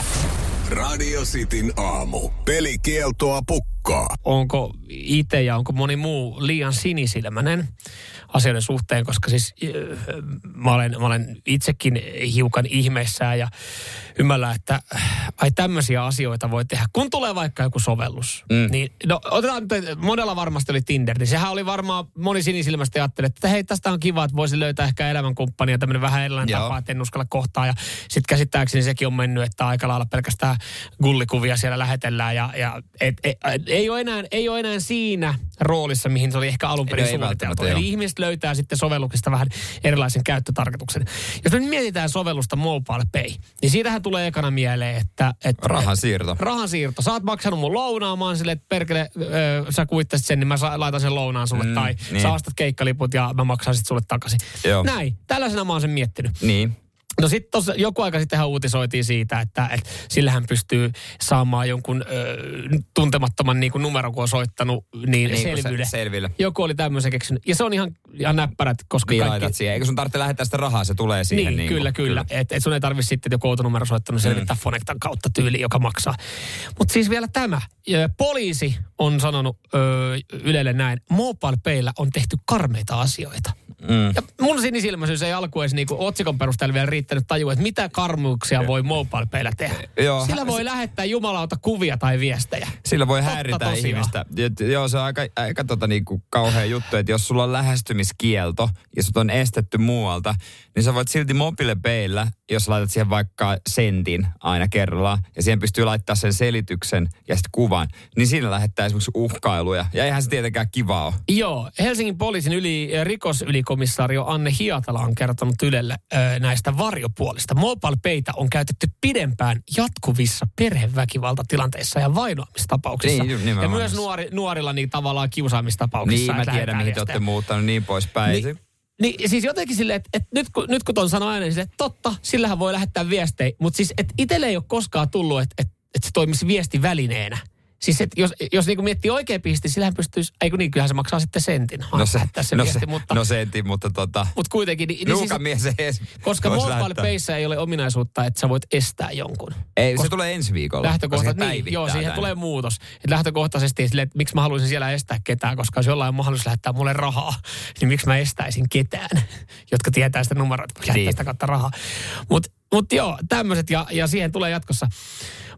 Speaker 1: Radio Cityn aamu. Pelikieltoa pukkaa.
Speaker 3: Onko itse ja onko moni muu liian sinisilmäinen asioiden suhteen, koska siis äh, mä olen, mä olen itsekin hiukan ihmeissään ja ymmärrän, että äh, ai tämmöisiä asioita voi tehdä. Kun tulee vaikka joku sovellus, mm. niin no otetaan nyt, monella varmasti oli Tinder, niin sehän oli varmaan moni sinisilmästä ajatteli, että hei tästä on kiva, että voisi löytää ehkä elämänkumppania, tämmöinen vähän erilainen
Speaker 2: Joo.
Speaker 3: tapa, että en uskalla kohtaa. Ja sitten käsittääkseni sekin on mennyt, että aika lailla pelkästään gullikuvia siellä lähetellään ja, ja et, et, et, ei, ole enää, ei ole enää siinä roolissa, mihin se oli ehkä alun perin suunniteltu. Eli ihmiset löytää sitten sovelluksesta vähän erilaisen käyttötarkoituksen. Jos me mietitään sovellusta Mobile Pay, niin siitähän tulee ekana mieleen, että... että
Speaker 2: Rahan siirto.
Speaker 3: Rahan siirto. Sä oot maksanut mun lounaan, mä oon silleen, että perkele, ö, sä kuittasit sen, niin mä sa- laitan sen lounaan sulle.
Speaker 2: Mm,
Speaker 3: tai
Speaker 2: niin.
Speaker 3: sä ostat keikkaliput ja mä maksan sit sulle takaisin.
Speaker 2: Joo.
Speaker 3: Näin. Tällaisena mä oon sen miettinyt.
Speaker 2: Niin.
Speaker 3: No sitten joku aika sittenhän uutisoitiin siitä, että, että sillähän pystyy saamaan jonkun ö, tuntemattoman niin kuin numero, kun on soittanut, niin,
Speaker 2: Niin, kun se-
Speaker 3: selville.
Speaker 2: selville.
Speaker 3: Joku oli tämmöisen keksinyt. Ja se on ihan, ihan näppärät, koska
Speaker 2: Niin
Speaker 3: kaikki...
Speaker 2: siihen. Eikö sun tarvitse lähettää sitä rahaa, se tulee siihen.
Speaker 3: Niin,
Speaker 2: niin
Speaker 3: kyllä,
Speaker 2: kuin-
Speaker 3: kyllä. Että et sun ei tarvitse sitten joku outonumero soittanut selvittää mm. Fonectan kautta tyyli, joka maksaa. Mutta siis vielä tämä. Poliisi on sanonut ö, Ylelle näin, Mobile Payllä on tehty karmeita asioita. Mm. Ja mun sinisilmäisyys ei alkuun edes niinku otsikon perusteella vielä riittänyt tajua, että mitä karmuuksia voi MobilePaylla tehdä.
Speaker 2: Joo.
Speaker 3: Sillä voi lähettää jumalauta kuvia tai viestejä.
Speaker 2: Sillä voi
Speaker 3: Totta
Speaker 2: häiritä
Speaker 3: tosiaan.
Speaker 2: ihmistä. Joo, se on aika, aika tota niinku kauhea juttu, että jos sulla on lähestymiskielto ja sut on estetty muualta, niin sä voit silti mobiilepeillä, jos laitat siihen vaikka sentin aina kerrallaan, ja siihen pystyy laittaa sen selityksen ja sitten kuvan, niin siinä lähettää esimerkiksi uhkailuja. Ja eihän se tietenkään kiva ole.
Speaker 3: Joo, Helsingin poliisin yli, rikosylikomissaario Anne Hiatala on kertonut Ylelle ö, näistä varjopuolista. MobilePaytä on käytetty pidempään jatkuvissa perheväkivaltatilanteissa ja vainoamistapauksissa.
Speaker 2: Niin,
Speaker 3: ja myös nuori, nuorilla niin tavallaan kiusaamistapauksissa.
Speaker 2: Niin, mä tiedän, mihin te olette muuttanut niin poispäin.
Speaker 3: Niin,
Speaker 2: niin
Speaker 3: siis jotenkin silleen, että, että nyt, kun, nyt kun ton sanoo ääneen, niin että totta, sillähän voi lähettää viestejä, mutta siis että itselle ei ole koskaan tullut, että, että, että se toimisi viestivälineenä. Siis että jos, jos niin miettii oikein pisti, sillähän pystyisi, ei kun niin, kyllähän se maksaa sitten sentin.
Speaker 2: no se,
Speaker 3: se
Speaker 2: no
Speaker 3: viesti,
Speaker 2: se,
Speaker 3: mutta,
Speaker 2: no sentin, mutta tota,
Speaker 3: mutta kuitenkin. Niin, niin siis,
Speaker 2: mies ei edes
Speaker 3: koska Mobile ei ole ominaisuutta, että sä voit estää jonkun.
Speaker 2: Ei, se tulee ensi viikolla. koska se
Speaker 3: niin, joo, siihen
Speaker 2: tämän.
Speaker 3: tulee muutos. Et lähtökohtaisesti sille, että miksi mä haluaisin siellä estää ketään, koska jos jollain on mahdollisuus lähettää mulle rahaa, niin miksi mä estäisin ketään, jotka tietää sitä numeroa, että
Speaker 2: Niin.
Speaker 3: sitä kautta rahaa. Mutta mut joo, tämmöiset ja, ja siihen tulee jatkossa.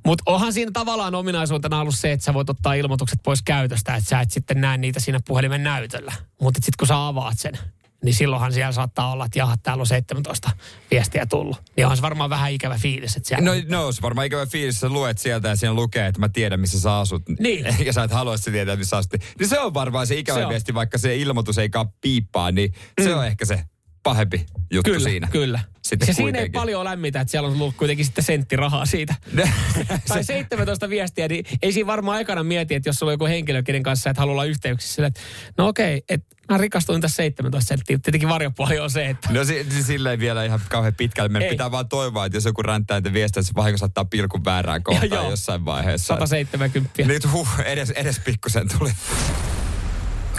Speaker 3: Mutta onhan siinä tavallaan ominaisuutena ollut se, että sä voit ottaa ilmoitukset pois käytöstä, että sä et sitten näe niitä siinä puhelimen näytöllä. Mutta sitten kun sä avaat sen, niin silloinhan siellä saattaa olla, että jaha, täällä on 17 viestiä tullut. Niin onhan se varmaan vähän ikävä fiilis, että siellä...
Speaker 2: No, no se varmaan ikävä fiilis, sä luet sieltä ja siinä lukee, että mä tiedän, missä sä asut.
Speaker 3: Niin.
Speaker 2: Ja sä et halua, että sä tietää, missä asut. Niin se on varmaan se ikävä
Speaker 3: Se on.
Speaker 2: viesti, vaikka se ilmoitus ei piippaa, niin se on ehkä se pahempi juttu
Speaker 3: Kyllä,
Speaker 2: siinä.
Speaker 3: kyllä.
Speaker 2: Sitten
Speaker 3: ja siinä ei
Speaker 2: kuitenkin.
Speaker 3: paljon lämmitä, että siellä on tullut kuitenkin sitten sentti rahaa siitä. tai 17 viestiä, niin ei siinä varmaan ekana mieti, että jos sulla on joku henkilö, kenen kanssa et halua olla yhteyksissä, että no okei, että mä rikastuin tässä 17 senttiä. Tietenkin varjopuoli on se, että
Speaker 2: No si- si- sillä ei vielä ihan kauhean pitkälle. Meidän
Speaker 3: Ei.
Speaker 2: pitää vaan toivoa, että jos joku räntää niitä viestejä, se vahingossa ottaa pilkun väärään kohtaan jossain vaiheessa.
Speaker 3: 170.
Speaker 2: Nyt huh, edes, edes pikkusen tuli.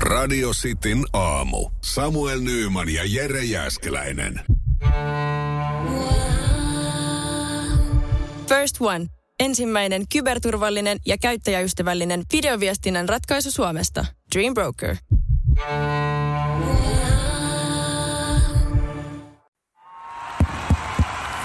Speaker 1: Radio Cityn aamu. Samuel Nyyman ja Jere Jäskeläinen.
Speaker 7: First One. Ensimmäinen kyberturvallinen ja käyttäjäystävällinen videoviestinnän ratkaisu Suomesta. Dream Broker.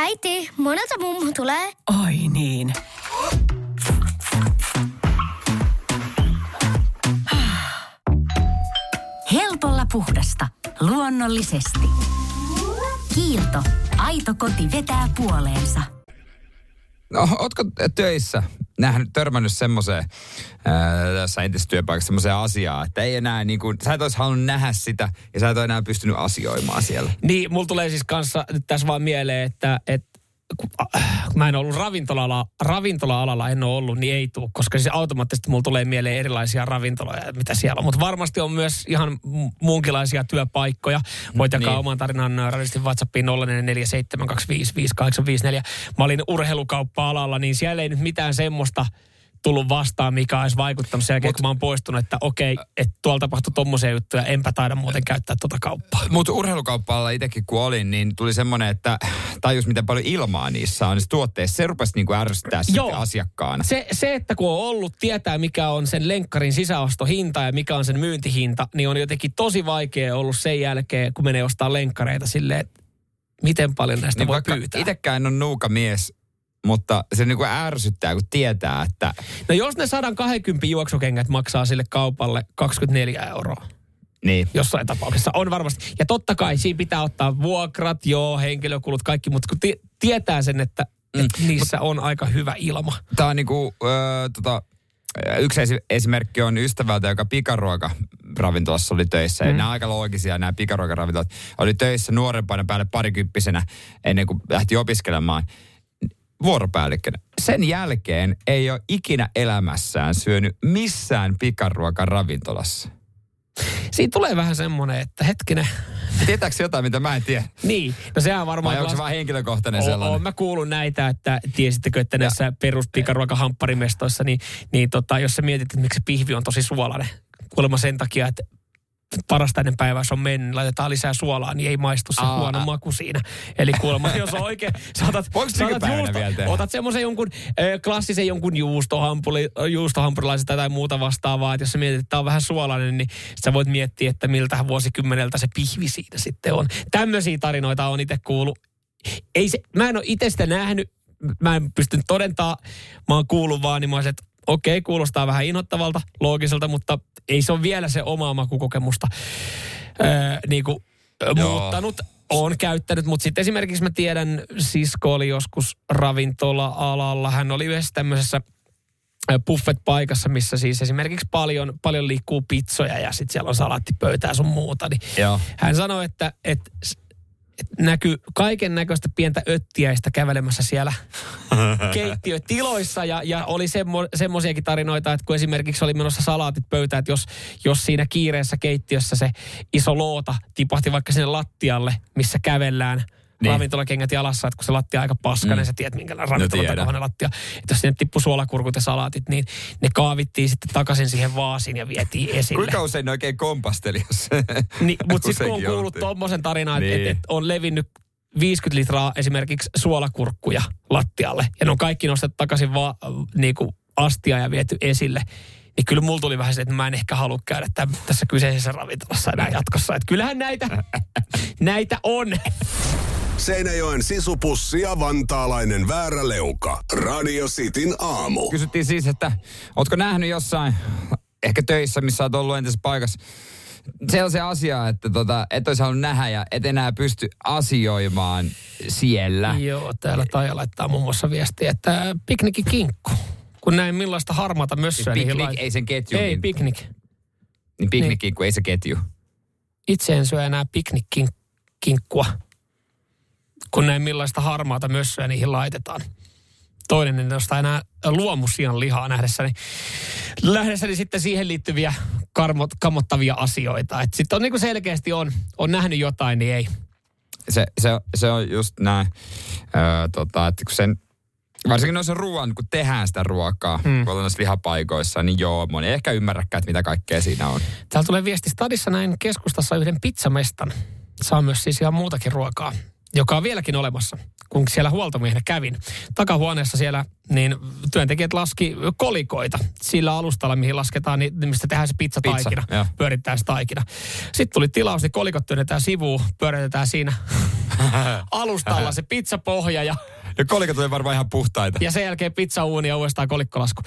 Speaker 8: Äiti, monelta mummu tulee?
Speaker 6: Oi niin. Helpolla puhdasta. Luonnollisesti. Kiilto. Aito koti vetää puoleensa.
Speaker 2: No, ootko töissä nähnyt, törmännyt semmoiseen tässä entisessä työpaikassa semmoiseen asiaan, että ei enää niin kuin, sä et olisi halunnut nähdä sitä ja sä et ole enää pystynyt asioimaan siellä.
Speaker 3: Niin, mulla tulee siis kanssa tässä vaan mieleen, että, että kun, mä en ollut ravintola-alalla, ravintola-alalla en ole ollut, niin ei tule, koska siis automaattisesti mulla tulee mieleen erilaisia ravintoloja, mitä siellä on. Mutta varmasti on myös ihan mu- muunkinlaisia työpaikkoja. Voit jakaa
Speaker 2: Niin.
Speaker 3: oman tarinan äh, radistin WhatsAppiin 0447255854. Mä olin urheilukauppa-alalla, niin siellä ei nyt mitään semmoista tullut vastaan, mikä olisi vaikuttanut sen jälkeen,
Speaker 2: Mut-
Speaker 3: kun mä oon poistunut, että okei, että tuolla tapahtui tommosia juttuja, enpä taida muuten käyttää tuota kauppaa.
Speaker 2: Mutta urheilukauppaalla itsekin kun olin, niin tuli semmoinen, että tajus miten paljon ilmaa niissä on. Niissä tuotteissa se rupesi niinku ärsyttää sitten asiakkaana.
Speaker 3: Se, se, että kun on ollut, tietää mikä on sen lenkkarin sisäostohinta ja mikä on sen myyntihinta, niin on jotenkin tosi vaikea ollut sen jälkeen, kun menee ostaa lenkkareita silleen, että miten paljon näistä
Speaker 2: Niin
Speaker 3: voi pyytää.
Speaker 2: itsekään en ole nuuka mies, mutta se niinku ärsyttää, kun tietää, että
Speaker 3: No jos ne 120 juoksukengät maksaa sille kaupalle 24 euroa
Speaker 2: niin.
Speaker 3: jossain tapauksessa, on varmasti. Ja totta kai siinä pitää ottaa vuokrat, joo, henkilökulut, kaikki, mutta kun ti- tietää sen, että
Speaker 2: Mm.
Speaker 3: et niissä on aika hyvä ilma.
Speaker 2: Tämä on niinku, öö, tota, yksi esi- esimerkki on ystävältä, joka pikaruoka ravintolassa oli töissä. Mm. Ja nämä aika loogisia nämä pikaruokaravintolat. Oli töissä nuorempana päälle parikymppisenä ennen kuin lähti opiskelemaan vuoropäällikkönä. Sen jälkeen ei ole ikinä elämässään syönyt missään pikaruokaravintolassa.
Speaker 3: Siinä tulee vähän semmoinen, että hetkinen.
Speaker 2: Tietääkö jotain, mitä mä en tiedä?
Speaker 3: Niin, no sehän varmaan...
Speaker 2: Vai onko se vaan henkilökohtainen sellainen?
Speaker 3: oo, mä kuulun näitä, että tiesittekö, että näissä peruspikaruokahampparimestoissa, niin, niin tota, jos sä mietit, että miksi pihvi on tosi suolainen, kuulemma sen takia, että parasta ennen päivää se on mennyt, laitetaan lisää suolaa, niin ei maistu se
Speaker 2: Aa.
Speaker 3: huono maku siinä. Eli kuulemma, jos on oikein, otat,
Speaker 2: Voiko
Speaker 3: sä otat semmoisen jonkun äh, klassisen jonkun juustohampuri, juustohampurilaisen tai muuta vastaavaa, että jos sä mietit, että tämä on vähän suolainen, niin sä voit miettiä, että miltä vuosikymmeneltä se pihvi siitä sitten on. Tämmöisiä tarinoita on itse kuullut. Ei se, mä en ole itse sitä nähnyt, mä en pystynyt todentaa, mä oon kuullut vaan, niin mä olisin, että okei, kuulostaa vähän inhottavalta, loogiselta, mutta ei se ole vielä se omaa makukokemusta öö, niin kuin,
Speaker 2: Joo.
Speaker 3: muuttanut. On käyttänyt, mutta sitten esimerkiksi mä tiedän, sisko oli joskus ravintola-alalla. Hän oli yhdessä tämmöisessä buffet-paikassa, missä siis esimerkiksi paljon, paljon liikkuu pizzoja ja sitten siellä on salaattipöytää sun muuta. Niin
Speaker 2: Joo.
Speaker 3: hän sanoi, että, että näkyy kaiken näköistä pientä öttiäistä kävelemässä siellä keittiötiloissa ja, ja oli semmo, semmoisiakin tarinoita, että kun esimerkiksi oli menossa salaatit pöytään, että jos, jos siinä kiireessä keittiössä se iso loota tipahti vaikka sinne lattialle, missä kävellään,
Speaker 2: Niin.
Speaker 3: niin. ravintolakengät jalassa, että kun se lattia on aika paskainen,
Speaker 2: Mm.
Speaker 3: mm. sä tiedät minkälainen ravintola
Speaker 2: tiedän.
Speaker 3: takainen lattia. Että jos sinne tippui suolakurkut ja salaatit, niin ne kaavittiin sitten takaisin siihen vaasiin ja vietiin esille.
Speaker 2: Kuinka usein ne oikein kompasteli, jos
Speaker 3: Niin, mutta sitten kun on kuullut tuommoisen tarinan, että
Speaker 2: Niin.
Speaker 3: et, et on levinnyt 50 litraa esimerkiksi suolakurkkuja lattialle, ja ne on kaikki nostettu takaisin vaan niin kuin astia ja viety esille, niin kyllä mulla tuli vähän se, että mä en ehkä halua käydä tämän, tässä kyseisessä ravintolassa enää jatkossa. Että kyllähän näitä, näitä on.
Speaker 8: Seinäjoen sisupussi ja vantaalainen vääräleuka. Radio Cityn aamu.
Speaker 2: Kysyttiin siis, että ootko nähnyt jossain, ehkä töissä, missä olet ollut entisessä paikassa, sellaisia asiaa, että tota, et olisi halunnut nähdä ja et enää pysty asioimaan siellä.
Speaker 3: Joo, täällä Taija laittaa muun muassa viestiä, että piknikin kinkku. Kun näin millaista harmaata mössöä
Speaker 2: Piknik,
Speaker 3: lait-
Speaker 2: ei sen ketju.
Speaker 3: Ei,
Speaker 2: niin,
Speaker 3: piknik.
Speaker 2: niin piknikki, kun ei se ketju.
Speaker 3: Itse en syö enää piknikkinkkua, kun näin millaista harmaata mössöä niihin laitetaan. Toinen en ostaa enää luomusian lihaa nähdessäni, nähdessäni sitten siihen liittyviä karmot, kammottavia asioita. Sitten on niin kuin selkeästi on, on nähnyt jotain, niin ei.
Speaker 2: Se, se, se on just näin, öö, tota, että kun sen, varsinkin noissa ruoan, kun tehdään sitä ruokaa, hmm. kun noissa lihapaikoissa, niin joo, moni ei ehkä ymmärräkään, että mitä kaikkea siinä on.
Speaker 3: Täällä tulee viesti stadissa näin keskustassa yhden pizzamestan. Saa myös siis ihan muutakin ruokaa, joka on vieläkin olemassa, kun siellä huoltomiehenä kävin. Takahuoneessa siellä niin työntekijät laski kolikoita sillä alustalla, mihin lasketaan, niin, mistä tehdään se pizzataikina,
Speaker 2: Pizza, joo.
Speaker 3: pyörittää se taikina. Sitten tuli tilaus, niin kolikot työnnetään sivuun, pyöritetään siinä alustalla se pizzapohja ja
Speaker 2: Ja kolikot oli varmaan ihan puhtaita.
Speaker 3: ja sen jälkeen pizzauuni ja uudestaan kolikkolasku.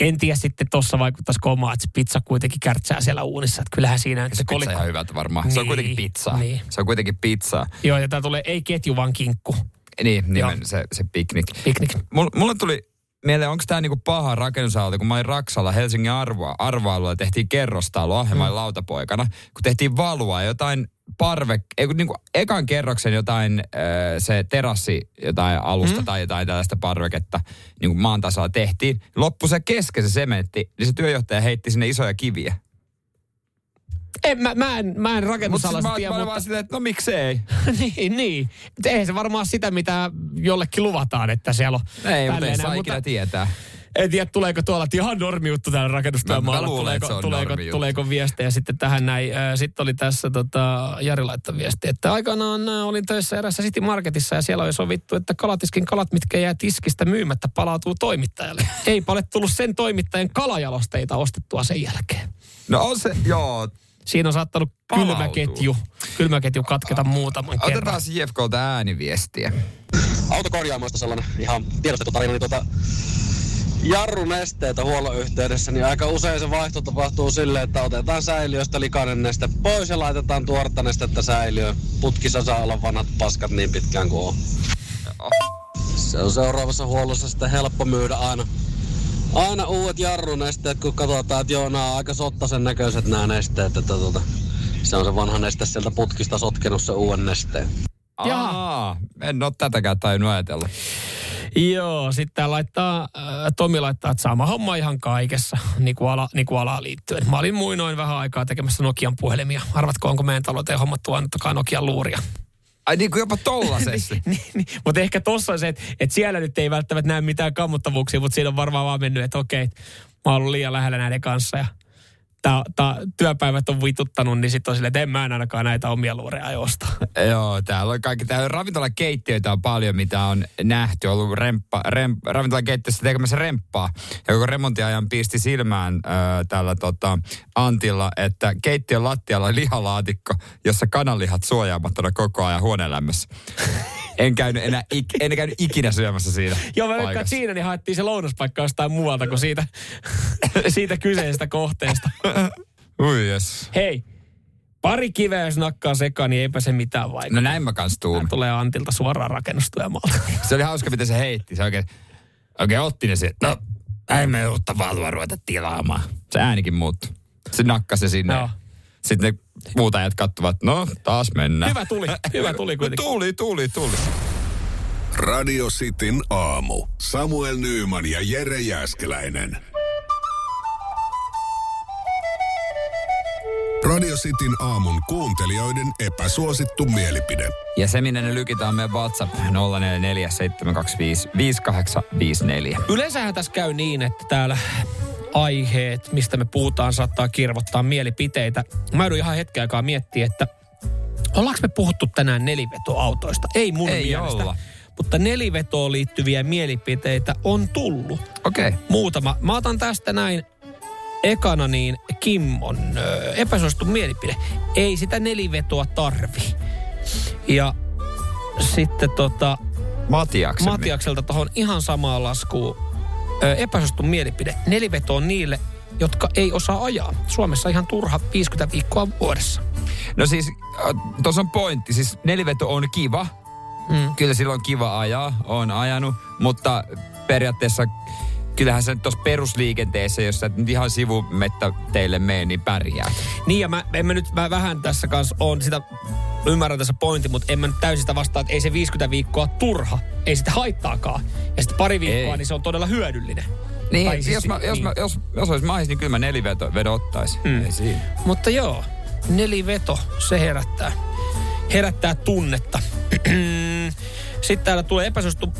Speaker 3: En tiedä sitten tuossa vaikuttaisiko omaa, että se pizza kuitenkin kärtsää siellä uunissa. Että kyllähän siinä
Speaker 2: Se
Speaker 3: se
Speaker 2: pizza
Speaker 3: kolikko...
Speaker 2: ihan hyvältä varmaan. Se on
Speaker 3: Niin,
Speaker 2: kuitenkin pizzaa.
Speaker 3: niin.
Speaker 2: Se on kuitenkin pizzaa.
Speaker 3: Joo, ja tää tulee ei ketju, vaan kinkku.
Speaker 2: Niin, nimen, se, se piknik.
Speaker 3: Piknik.
Speaker 2: Mulle, mulle tuli mieleen, onko tämä niinku paha rakennusalta, kun mä olin Raksalla Helsingin arvoa, arvoalueella tehtiin kerrostaloa ja mä olin lautapoikana, kun tehtiin valua jotain parve, ei kun niinku ekan kerroksen jotain äh, se terassi, jotain alusta mm. tai jotain tällaista parveketta niin kuin maan tasalla tehtiin. Loppu se kesken se sementti, niin se työjohtaja heitti sinne isoja kiviä.
Speaker 3: En, mä, mä en, mä en
Speaker 2: Mutta
Speaker 3: rakennusalasta
Speaker 2: mä,
Speaker 3: tiedä,
Speaker 2: mä
Speaker 3: mutta...
Speaker 2: vaan silleen, että no miksei.
Speaker 3: niin, niin. Mutta Eihän se varmaan sitä, mitä jollekin luvataan, että siellä on
Speaker 2: Ei, mutta ei saa
Speaker 3: näin,
Speaker 2: ikinä tietää.
Speaker 3: En tiedä, tuleeko tuolla, ihan normi juttu täällä
Speaker 2: Mä- mä
Speaker 3: rakennustyömaalla. Tuleeko, tuleeko,
Speaker 2: normijuttu.
Speaker 3: tuleeko viestejä sitten tähän näin. Sitten oli tässä tota, Jari laittoi viesti, että aikanaan olin töissä erässä City Marketissa ja siellä oli sovittu, että kalatiskin kalat, mitkä jää tiskistä myymättä, palautuu toimittajalle. Ei ole tullut sen toimittajan kalajalosteita ostettua sen jälkeen.
Speaker 2: No on se, joo.
Speaker 3: Siinä on saattanut
Speaker 2: Palautuu.
Speaker 3: kylmäketju, kylmäketju katketa muutaman kerran.
Speaker 2: Otetaan JFKlta ääniviestiä.
Speaker 9: autokorjaamoista sellainen ihan tiedostettu tarina, niin tota, jarrunesteitä huollon yhteydessä, niin aika usein se vaihto tapahtuu silleen, että otetaan säiliöstä likainen neste pois ja laitetaan tuoretta nestettä säiliöön. Putkissa saa olla vanhat paskat niin pitkään kuin on. Se on seuraavassa huollossa sitten helppo myydä aina. Aina uudet jarrunesteet, kun katsotaan, että joo, nämä on aika sottasen näköiset nämä nesteet, että tota, se on se vanha neste sieltä putkista sotkenut se uuden nesteen.
Speaker 2: Aa, en ole tätäkään tainnut ajatella.
Speaker 3: Joo, sitten laittaa, äh, Tomi laittaa, että sama homma ihan kaikessa, niin kuin, ala, niin kuin alaan liittyen. Mä olin muinoin vähän aikaa tekemässä Nokian puhelimia. Arvatko, onko meidän talouteen hommattu annettakaa Nokian luuria?
Speaker 2: Ai niin kuin jopa tollasesti.
Speaker 3: niin, niin, mutta ehkä tossa on se, että, että siellä nyt ei välttämättä näe mitään kammottavuuksia, mutta siinä on varmaan vaan mennyt, että okei, mä oon ollut liian lähellä näiden kanssa ja tää, tää, työpäivät on vituttanut, niin sitten on silleen, että en mä en ainakaan näitä omia luureja osta.
Speaker 2: Joo, täällä on kaikki. Täällä ravintolakeittiöitä on paljon, mitä on nähty. Ollut remppa, rem, ravintolakeittiössä tekemässä remppaa. Ja koko remontiajan pisti silmään äh, täällä tota, Antilla, että keittiön lattialla on lihalaatikko, jossa kananlihat suojaamattomana koko ajan huonelämmössä. En käynyt enää, ik, en käynyt ikinä syömässä siinä
Speaker 3: Joo, mä veikkaan, että siinä niin haettiin se lounaspaikka jostain muualta kuin siitä, siitä kyseisestä kohteesta.
Speaker 2: Ui yes.
Speaker 3: Hei, pari kiveä jos nakkaa sekaan, niin eipä se mitään vaikka.
Speaker 2: No näin mä kans tuun.
Speaker 3: tulee Antilta suoraan rakennustyömaalta.
Speaker 2: Se oli hauska, miten se heitti. Se oikein, oikein otti ne sieltä. No, ei me uutta valua ruveta tilaamaan. Se äänikin muuttui. Se nakkasi se sinne.
Speaker 3: Joo.
Speaker 2: Sitten ne muut ajat kattuvat, no taas mennään.
Speaker 3: Hyvä tuli, hyvä tuli kuitenkin.
Speaker 2: Tuli, tuli, tuli.
Speaker 8: Radio Cityn aamu. Samuel Nyyman ja Jere Jäskeläinen. Radio Cityn aamun kuuntelijoiden epäsuosittu mielipide.
Speaker 2: Ja se, minne ne lykitään, on meidän WhatsApp 0447255854.
Speaker 3: Yleensähän tässä käy niin, että täällä aiheet, mistä me puhutaan, saattaa kirvottaa mielipiteitä. Mä joudun ihan hetken aikaa miettiä, että ollaanko me puhuttu tänään nelivetoautoista? Ei mun
Speaker 2: Ei
Speaker 3: mielestä.
Speaker 2: olla.
Speaker 3: Mutta nelivetoon liittyviä mielipiteitä on tullut.
Speaker 2: Okei. Okay.
Speaker 3: Muutama. Mä otan tästä näin ekana niin Kimmon ö, epäsuosittu mielipide. Ei sitä nelivetoa tarvi. Ja sitten tota...
Speaker 2: Matiaksen.
Speaker 3: Matiakselta tuohon ihan samaan laskuun ö, epäsuosittu mielipide. Neliveto on niille, jotka ei osaa ajaa. Suomessa ihan turha 50 viikkoa vuodessa.
Speaker 2: No siis, tuossa on pointti. Siis neliveto on kiva.
Speaker 3: Mm.
Speaker 2: Kyllä silloin on kiva ajaa, on ajanut, mutta periaatteessa kyllähän se tuossa perusliikenteessä, jos sä nyt ihan sivumettä teille mene, niin pärjää.
Speaker 3: Niin ja mä, en mä nyt mä vähän tässä kanssa on sitä, ymmärrän tässä pointti, mutta en mä nyt täysin sitä vastaa, että ei se 50 viikkoa turha, ei sitä haittaakaan. Ja sitten pari viikkoa,
Speaker 2: Ei.
Speaker 3: niin se on todella hyödyllinen.
Speaker 2: Niin,
Speaker 3: Tai siis-
Speaker 2: jos, mä, jos,
Speaker 3: niin.
Speaker 2: mä, jos, jos olisi mahis, niin kyllä mä neliveto vedo ottaisin.
Speaker 3: Mm.
Speaker 2: Ei siinä.
Speaker 3: Mutta joo, neliveto, se herättää, herättää tunnetta. Sitten täällä tulee epäsuosittu,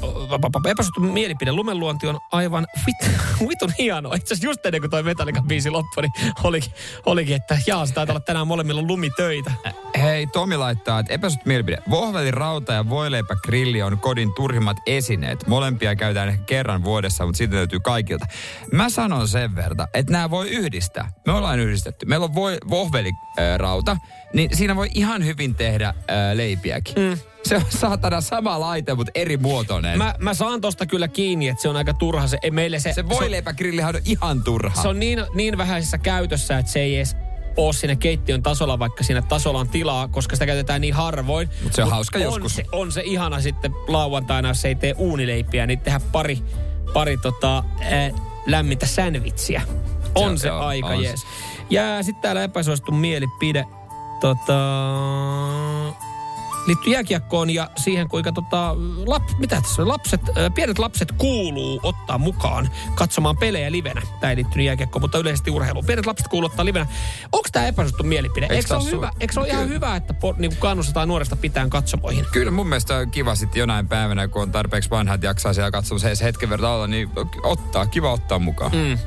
Speaker 3: epäsuosittu mielipide. Lumenluonti on aivan vit, vitun hienoa. Itse asiassa just ennen kuin toi Metallica biisi loppui, niin olikin, olikin että jaa, se taitaa olla tänään molemmilla lumitöitä.
Speaker 2: Hei, Tomi laittaa, että epäsut mielipide. Vohvelin rauta ja voileipä grilli on kodin turhimmat esineet. Molempia käytetään ehkä kerran vuodessa, mutta siitä löytyy kaikilta. Mä sanon sen verran, että nämä voi yhdistää. Me ollaan yhdistetty. Meillä on voi, vohvelirauta, niin siinä voi ihan hyvin tehdä ää, leipiäkin. Mm. Se on saatana sama laite, mutta eri muotoinen.
Speaker 3: Mä, mä saan tosta kyllä kiinni, että se on aika turha. Se, ei meille se,
Speaker 2: se voileipägrillihan on ihan turha.
Speaker 3: Se on niin, niin vähäisessä käytössä, että se ei edes ole siinä keittiön tasolla, vaikka siinä tasolla on tilaa, koska sitä käytetään niin harvoin.
Speaker 2: Mutta se on
Speaker 3: Mut
Speaker 2: hauska
Speaker 3: on
Speaker 2: joskus.
Speaker 3: Se, on se ihana sitten lauantaina, jos ei tee uunileipiä, niin tehdä pari, pari tota, äh, lämmintä sandwichia. On
Speaker 2: Se-
Speaker 3: se,
Speaker 2: joo,
Speaker 3: aika
Speaker 2: on se.
Speaker 3: jees. Ja sitten täällä epäsuosittu mielipide. Tota, liittyy jääkiekkoon ja siihen, kuinka tota, lap, mitä tässä lapset, ö, pienet lapset kuuluu ottaa mukaan katsomaan pelejä livenä. Tämä ei liittynyt jääkiekkoon, mutta yleisesti urheiluun. Pienet lapset kuuluu ottaa livenä. Onko tämä epäsuosittu mielipide?
Speaker 2: Eikö
Speaker 3: Eikö ole, hyvä, eikö ole ihan hyvä, että po, niin kannustetaan nuoresta pitään katsomoihin?
Speaker 2: Kyllä mun mielestä on kiva sitten jonain päivänä, kun on tarpeeksi vanha, että jaksaa siellä katsomassa hetken verran olla, niin ottaa, kiva ottaa mukaan.
Speaker 3: Mm.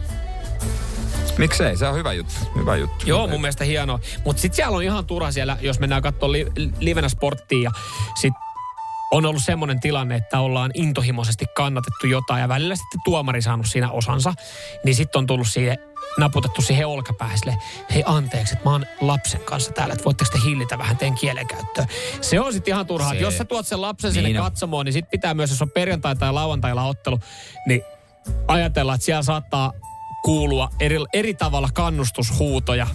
Speaker 2: Miksei? Se on hyvä juttu. Hyvä juttu.
Speaker 3: Joo, mun mielestä hienoa. Mutta sitten siellä on ihan turha siellä, jos mennään katsomaan li, livenä sporttia ja sit on ollut semmoinen tilanne, että ollaan intohimoisesti kannatettu jotain ja välillä sitten tuomari saanut siinä osansa, niin sitten on tullut siihen naputettu siihen olkapäähän sille, hei anteeksi, että mä oon lapsen kanssa täällä, että voitteko te hillitä vähän teidän kielenkäyttöä. Se on sitten ihan turhaa.
Speaker 2: Se-
Speaker 3: Jos sä tuot sen lapsen sinne
Speaker 2: Niin on.
Speaker 3: katsomoon, niin sitten pitää myös, jos on perjantai tai lauantailla ottelu, niin ajatella, että siellä saattaa kuulua eri, eri tavalla kannustushuutoja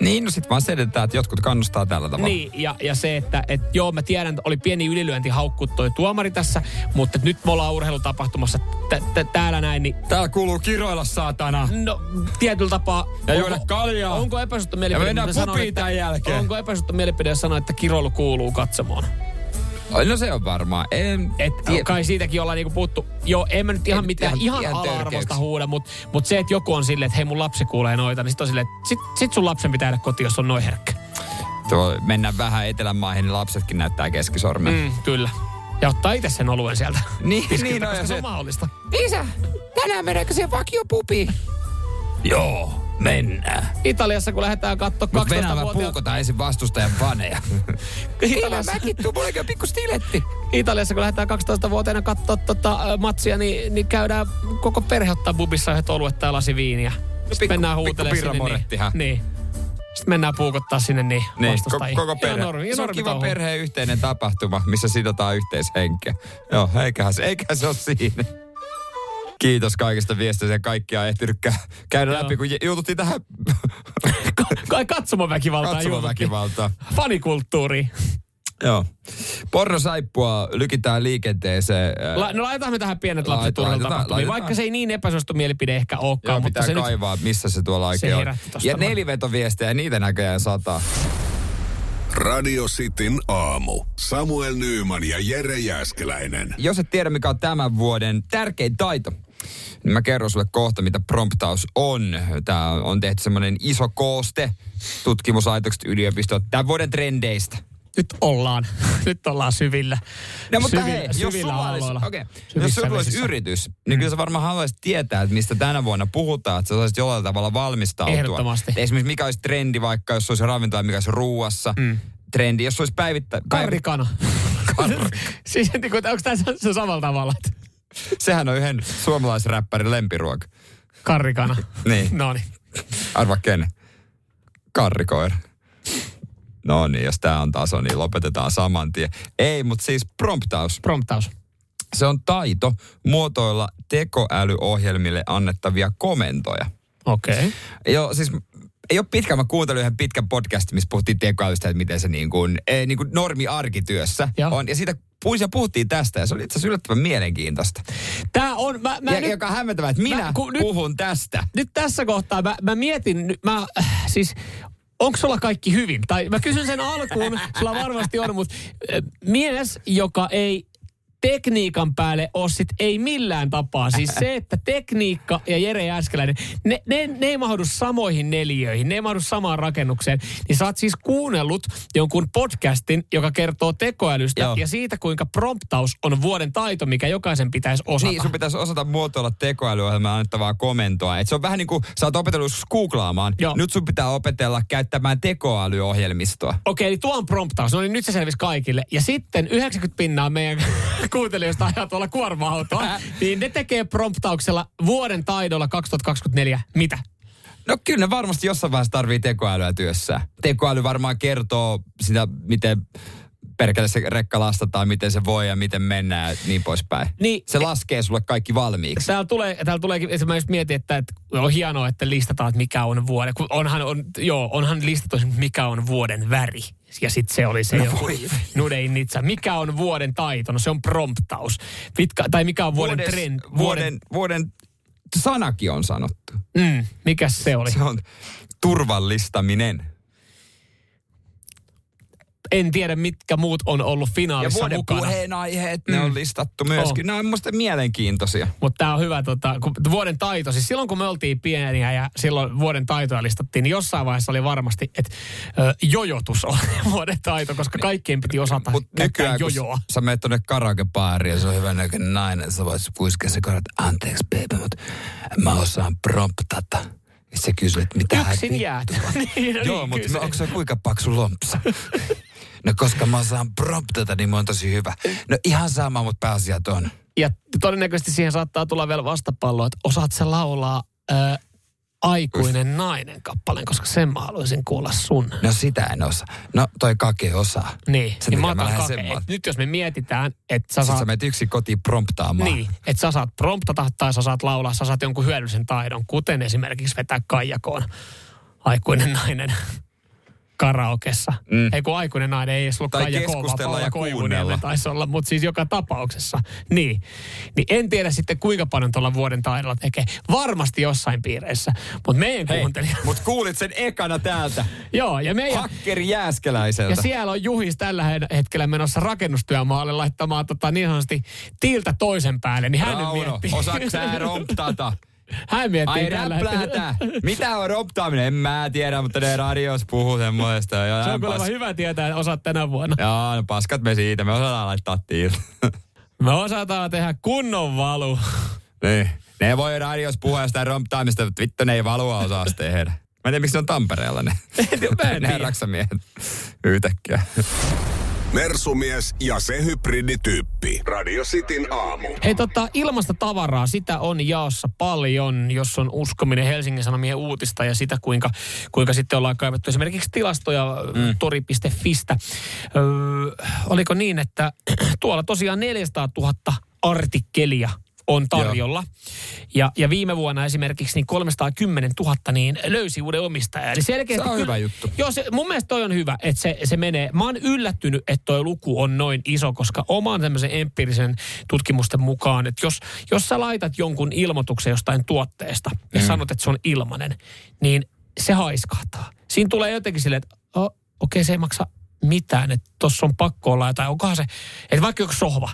Speaker 2: Niin, no sit vaan selitetään, että jotkut kannustaa tällä tavalla.
Speaker 3: niin, ja, ja se, että et, joo, mä tiedän, että oli pieni ylilyönti haukkuu toi tuomari tässä, mutta nyt me ollaan urheilutapahtumassa t- t- täällä näin, niin
Speaker 2: Täällä kuuluu kiroilla, saatana.
Speaker 3: no, tietyllä tapaa...
Speaker 2: Ja
Speaker 3: onko-
Speaker 2: juoda kaljaa.
Speaker 3: Onko epäsuhta mielipide?
Speaker 2: Ja mennään
Speaker 3: että-
Speaker 2: jälkeen.
Speaker 3: Onko epäsuhta mielipide, jos sanoo, että kiroilu kuuluu katsomoon?
Speaker 2: No se on varmaan. En,
Speaker 3: Et
Speaker 2: tie-
Speaker 3: kai siitäkin ollaan niinku puhuttu, joo, en mä nyt ihan
Speaker 2: En
Speaker 3: mitään
Speaker 2: ihan-
Speaker 3: ihan, ala-arvosta huuda, mutta mut se, että joku on silleen, että hei mun lapsi kuulee noita, niin sit on silleen, että sit, sit sun lapsen pitää jäädä kotiin, jos on noin herkkä.
Speaker 2: tuo, mennään vähän etelämaihin, niin lapsetkin näyttää keskisormen.
Speaker 3: Mm, kyllä. Ja ottaa itse sen oluen sieltä.
Speaker 2: Niin,
Speaker 3: Tiskiltä,
Speaker 2: niin on,
Speaker 3: koska se
Speaker 2: se-
Speaker 3: on mahdollista.
Speaker 2: Isä, tänään mennäänkö siihen vakiopubiin? Joo, mennään.
Speaker 3: Italiassa, kun lähdetään katsoa
Speaker 2: Mutta Venäjä
Speaker 3: 12-vuotiaat...
Speaker 2: puukotaan ensin vastustajan faneja.
Speaker 3: Italiassa,
Speaker 2: mäkin tuu, mullakin on pikku stiletti.
Speaker 3: Italiassa, kun lähdetään 12-vuotiaana katsoa tota, matsia, niin, niin käydään koko perhe ottaa bubissa yhdet oluet tai lasi viiniä. Sitten
Speaker 2: pikku-
Speaker 3: mennään
Speaker 2: pikku
Speaker 3: huutelemaan sinne.
Speaker 2: pirramorettihan.
Speaker 3: Niin, niin. Sitten mennään puukottaa sinne niin,
Speaker 2: Niin,
Speaker 3: vastustajia.
Speaker 2: koko, koko perhe.
Speaker 3: Ihan normi, ihan
Speaker 2: se on kiva perheen yhteinen tapahtuma, missä sidotaan yhteishenkeä. Joo, eiköhän se, eiköhän se ole siinä. Kiitos kaikista viesteistä ja kaikkia on ehtinyt kä- käydä
Speaker 3: Joo.
Speaker 2: läpi, kun juututtiin tähän
Speaker 3: Kai katsomaväkivaltaa.
Speaker 2: katsomaväkivaltaan.
Speaker 3: Fanikulttuuri.
Speaker 2: Joo. Pornosaippua lykitään liikenteeseen. äh,
Speaker 3: La, no laitetaan me tähän pienet lapset
Speaker 2: Laitetaan, laitetaan,
Speaker 3: tapahtumiin.
Speaker 2: laitetaan.
Speaker 3: Vaikka se ei niin epäsuosittu mielipide ehkä olekaan,
Speaker 2: Joo,
Speaker 3: mutta
Speaker 2: pitää
Speaker 3: se nyt...
Speaker 2: kaivaa, missä se tuolla oikein
Speaker 3: se
Speaker 2: on. Ja nelivetoviestejä, niitä näköjään sataa.
Speaker 8: Radio Cityn aamu. Samuel Nyyman ja Jere Jäskeläinen.
Speaker 2: Jos et tiedä, mikä on tämän vuoden tärkein taito, niin mä kerron sulle kohta, mitä promptaus on. Tämä on tehty semmoinen iso kooste tutkimuslaitokset yliopistot tämän vuoden trendeistä.
Speaker 3: Nyt ollaan. Nyt ollaan syvillä.
Speaker 2: No mutta
Speaker 3: syvillä,
Speaker 2: hei, jos sulla olisi, okay, jos sulla olisi yritys, niin kyllä sä varmaan haluaisit tietää, että mistä tänä vuonna puhutaan, että sä saisit jollain tavalla valmistautua.
Speaker 3: Ehdottomasti.
Speaker 2: Esimerkiksi mikä olisi trendi vaikka, jos olisi ravintola, mikä olisi ruuassa. Mm. Trendi, jos olisi päivittä...
Speaker 3: Karrikana. siis niin kuin, onko tämä se samalla tavalla? että
Speaker 2: Sehän on yhden suomalaisräppärin lempiruoka.
Speaker 3: Karrikana.
Speaker 2: Niin.
Speaker 3: No niin.
Speaker 2: Arva ken? Karrikoira. No niin, jos tämä on taso, niin lopetetaan saman tien. Ei, mutta siis promptaus.
Speaker 3: Promptaus.
Speaker 2: Se on taito muotoilla tekoälyohjelmille annettavia komentoja.
Speaker 3: Okei. Okay.
Speaker 2: Joo, siis ei ole pitkä, mä kuuntelin yhden pitkän podcastin, missä puhuttiin tekoälystä, että miten se niin kuin, niin kuin normi arkityössä
Speaker 3: Joo.
Speaker 2: on. Ja siitä puhuin ja puhuttiin tästä ja se oli itse asiassa yllättävän mielenkiintoista.
Speaker 3: Tää on, mä, mä
Speaker 2: ja,
Speaker 3: nyt,
Speaker 2: joka on hämmentävää, että minä
Speaker 3: Mä- kun nyt-
Speaker 2: puhun tästä.
Speaker 3: nyt tässä kohtaa mä, mä mietin, nyt mä äh, siis, onko sulla kaikki hyvin? Tai mä kysyn sen alkuun, sulla varmasti on, mutta äh, mies, joka ei tekniikan päälle ole sit ei millään tapaa. Siis se, että tekniikka ja Jere Jääskeläinen, ne, ne, ne ei mahdu samoihin neliöihin, ne ei mahdu samaan rakennukseen. Niin sä oot siis kuunnellut jonkun podcastin, joka kertoo tekoälystä
Speaker 2: Joo.
Speaker 3: ja siitä, kuinka promptaus on vuoden taito, mikä jokaisen pitäisi osata.
Speaker 2: Niin, sun pitäisi osata muotoilla tekoälyohjelmaa annettavaa komentoa. Et se on vähän niin kuin, sä oot opetellut googlaamaan.
Speaker 3: Joo.
Speaker 2: Nyt sun pitää opetella käyttämään tekoälyohjelmistoa.
Speaker 3: Okei, eli tuo on promptaus. No niin, nyt se selvisi kaikille. Ja sitten 90 pinnaa meidän kuuntelijoista ajaa tuolla kuorma-autoa, niin ne tekee promptauksella vuoden taidolla 2024 mitä?
Speaker 2: No kyllä ne varmasti jossain vaiheessa tarvii tekoälyä työssä. Tekoäly varmaan kertoo sitä, miten perkele se rekka lastataan, miten se voi ja miten mennään ja niin poispäin.
Speaker 3: Niin,
Speaker 2: se laskee sulle kaikki valmiiksi.
Speaker 3: Täällä, tulee, täällä tuleekin, että mä just mietin, että, että on hienoa, että listataan, että mikä on vuoden. Kun onhan, on, joo, onhan listattu, että mikä on vuoden väri. Ja sitten se oli se
Speaker 2: No
Speaker 3: joku
Speaker 2: voi.
Speaker 3: Nudein Nitsa. Mikä on vuoden taito? No se on promptaus. Mitkä, tai mikä on vuoden
Speaker 2: Vuodes-
Speaker 3: trend?
Speaker 2: Vuoden, vuoden sanakin on sanottu.
Speaker 3: Mm, mikä se oli?
Speaker 2: Se on turvallistaminen.
Speaker 3: En tiedä, mitkä muut on ollut
Speaker 2: Ja
Speaker 3: finaalissa
Speaker 2: vuoden
Speaker 3: mukana.
Speaker 2: puheenaiheet, ne
Speaker 3: Mm.
Speaker 2: on listattu myöskin.
Speaker 3: Oh.
Speaker 2: Nämä on musta mielenkiintoisia.
Speaker 3: Mutta tämä on hyvä, tota, kun vuoden taito, siis silloin kun me oltiin pieniä ja silloin vuoden taitoja listattiin, niin jossain vaiheessa oli varmasti, että jojotus on vuoden taito, koska kaikkien piti osata
Speaker 2: Mut nykyään, kun
Speaker 3: jojoa.
Speaker 2: sä menet tonne karaokebaariin ja se on hyvän näköinen nainen, sä voit puiskea se karat, anteeksi baby, mutta mä osaan promptata. Ja se kysyy, että mitä hän
Speaker 3: Yksin jäät. niin, no
Speaker 2: Joo,
Speaker 3: niin,
Speaker 2: mutta onko se kuinka paksu lompsa? no koska mä osaan promptata, niin mä oon tosi hyvä. No ihan sama, mutta pääasiat on.
Speaker 3: Ja todennäköisesti siihen saattaa tulla vielä vastapallo, että osaat sä laulaa ö, aikuinen nainen kappaleen, koska sen mä haluaisin kuulla sun.
Speaker 2: No sitä en osaa. No toi kake osaa.
Speaker 3: Niin,
Speaker 2: Sen
Speaker 3: niin mä
Speaker 2: mä
Speaker 3: otan kake.
Speaker 2: sen
Speaker 3: Et
Speaker 2: maan.
Speaker 3: Nyt jos me mietitään, että sä
Speaker 2: Sitten
Speaker 3: saat...
Speaker 2: sä menet yksin kotiin promptaamaan.
Speaker 3: Niin, että sä saat promptata tai sä saat laulaa, sä saat jonkun hyödyllisen taidon, kuten esimerkiksi vetää kaijakoon aikuinen nainen. Karaokessa. Mm. Ei kun aikuinen nainen, ei edes ollut
Speaker 2: Tai
Speaker 3: Kaija
Speaker 2: keskustella ja kuunnella.
Speaker 3: taisi olla, mutta siis joka tapauksessa. Niin. niin en tiedä sitten kuinka paljon tuolla vuoden taidolla tekee. Varmasti jossain piireissä. Mutta meidän
Speaker 2: Hei,
Speaker 3: kuuntelija...
Speaker 2: mut kuulit sen ekana täältä.
Speaker 3: Joo, ja meidän...
Speaker 2: Hakkeri Jääskeläiseltä.
Speaker 3: Ja siellä on Juhis tällä he- hetkellä menossa rakennustyömaalle laittamaan tota, niin sanotusti tiiltä toisen päälle. Niin hän nyt
Speaker 2: Rauno,
Speaker 3: miettii.
Speaker 2: osaatko sä romptata?
Speaker 3: Hän miettii
Speaker 2: Ai
Speaker 3: tällä
Speaker 2: räplätä. Mitä on romptaaminen? En mä tiedä, mutta ne radios puhuu semmoista. Ja
Speaker 3: Se on kuulemma hyvä tietää, että osaat tänä vuonna.
Speaker 2: Joo, no paskat me siitä. Me osataan laittaa tiiltä.
Speaker 3: Me osataan tehdä kunnon valu.
Speaker 2: niin. Ne voi radios puhua sitä romptaamista, mutta vittu ne ei valua osaa tehdä. Mä en tiedä, miksi ne on Tampereella ne.
Speaker 3: Mä en
Speaker 2: ne raksamiehet yhtäkkiä.
Speaker 8: Mersumies ja se hybridityyppi. Radio Cityn aamu.
Speaker 3: Hei tota, ilmasta tavaraa, sitä on jaossa paljon, jos on uskominen Helsingin Sanomien uutista ja sitä, kuinka, kuinka sitten ollaan kaivettu esimerkiksi tilastoja mm. tori.fistä. Öö, oliko niin, että tuolla tosiaan 400 000 artikkelia on tarjolla. Ja, ja viime vuonna esimerkiksi niin 310 000 niin löysi uuden omistajan. Eli selkeästi
Speaker 2: Se on
Speaker 3: kyllä-
Speaker 2: hyvä juttu.
Speaker 3: Joo, se, mun mielestä toi on hyvä, että se, se menee. Mä oon yllättynyt, että toi luku on noin iso, koska oman tämmöisen empiirisen tutkimusten mukaan, että jos, jos sä laitat jonkun ilmoituksen jostain tuotteesta ja
Speaker 2: Mm.
Speaker 3: sanot, että se on ilmanen, niin se haiskahtaa. Siinä tulee jotenkin silleen, että oh, okei, okay, se ei maksa mitään, että tossa on pakko olla jotain. Onkohan se, että vaikka joku sohva.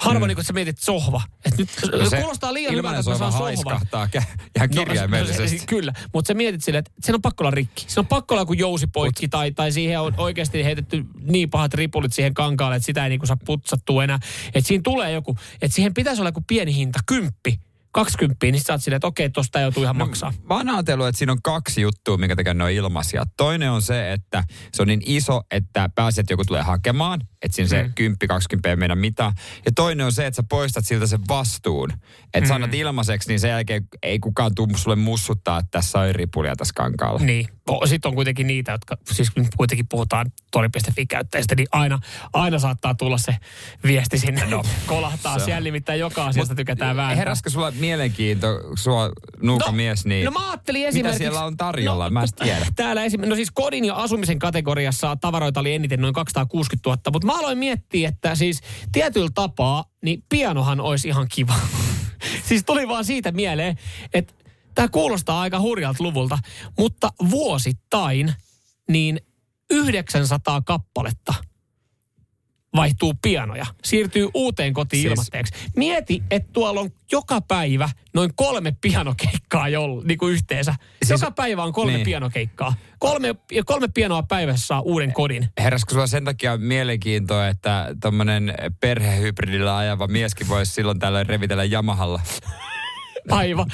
Speaker 3: Harva mm. niin kun sä mietit sohva. Että nyt
Speaker 2: No
Speaker 3: se kuulostaa liian hyvältä, että
Speaker 2: sohva haiskahtaa kä- ihan kirjaimellisesti.
Speaker 3: No, kyllä, mutta sä mietit silleen, että sen on pakko olla rikki. Se on pakko olla joku jousipoikki tai, tai siihen on oikeasti heitetty niin pahat ripulit siihen kankaalle, että sitä ei niinku saa putsattua enää. Että siinä tulee joku, että siihen pitäisi olla joku pieni hinta, kymppi, kaksikymppiä, niin sit sä oot silleen, että okei, tosta ei joutu ihan
Speaker 2: No,
Speaker 3: maksaa.
Speaker 2: Mä oon ajatellut, että siinä on kaksi juttua, minkä takia ne on ilmaisia. Toinen on se, että se on niin iso, että pääset että joku tulee hakemaan, että siinä se
Speaker 3: Mm.
Speaker 2: 10-20 ei mennä mitään. Ja toinen on se, että sä poistat siltä sen vastuun. Että
Speaker 3: Mm.
Speaker 2: sanot ilmaiseksi, niin sen jälkeen ei kukaan tuu sulle mussuttaa, että tässä on ripulia tässä kankaalla.
Speaker 3: Niin. Sitten on kuitenkin niitä, jotka, siis kun kuitenkin puhutaan tori.fi-käyttäjistä, niin aina, aina saattaa tulla se viesti sinne. No, kolahtaa.
Speaker 2: se.
Speaker 3: Siellä nimittäin joka asiasta tykätään vääntää.
Speaker 2: Heräskö sulla mielenkiinto, sua nuuka mies, niin
Speaker 3: No mä ajattelin
Speaker 2: mitä
Speaker 3: esimerkiksi...
Speaker 2: siellä on tarjolla? mä en tiedä.
Speaker 3: Täällä esim... no siis kodin ja asumisen kategoriassa tavaroita oli eniten noin 260 000, mutta mä aloin miettiä, että siis tietyllä tapaa, niin pianohan olisi ihan kiva. siis tuli vaan siitä mieleen, että tämä kuulostaa aika hurjalta luvulta, mutta vuosittain niin 900 kappaletta vaihtuu pianoja, siirtyy uuteen kotiin
Speaker 2: Siis-
Speaker 3: ilmatteeksi. Mieti, että tuolla on joka päivä noin kolme pianokeikkaa joll, niin kuin yhteensä.
Speaker 2: Siis-
Speaker 3: joka päivä on kolme
Speaker 2: niin.
Speaker 3: pianokeikkaa. Kolme, ja kolme pianoa päivässä saa uuden kodin.
Speaker 2: Heräskö sulla sen takia mielenkiintoa, että tuommoinen perhehybridillä ajava mieskin voisi silloin tällöin revitellä Yamahalla?
Speaker 3: Aivan.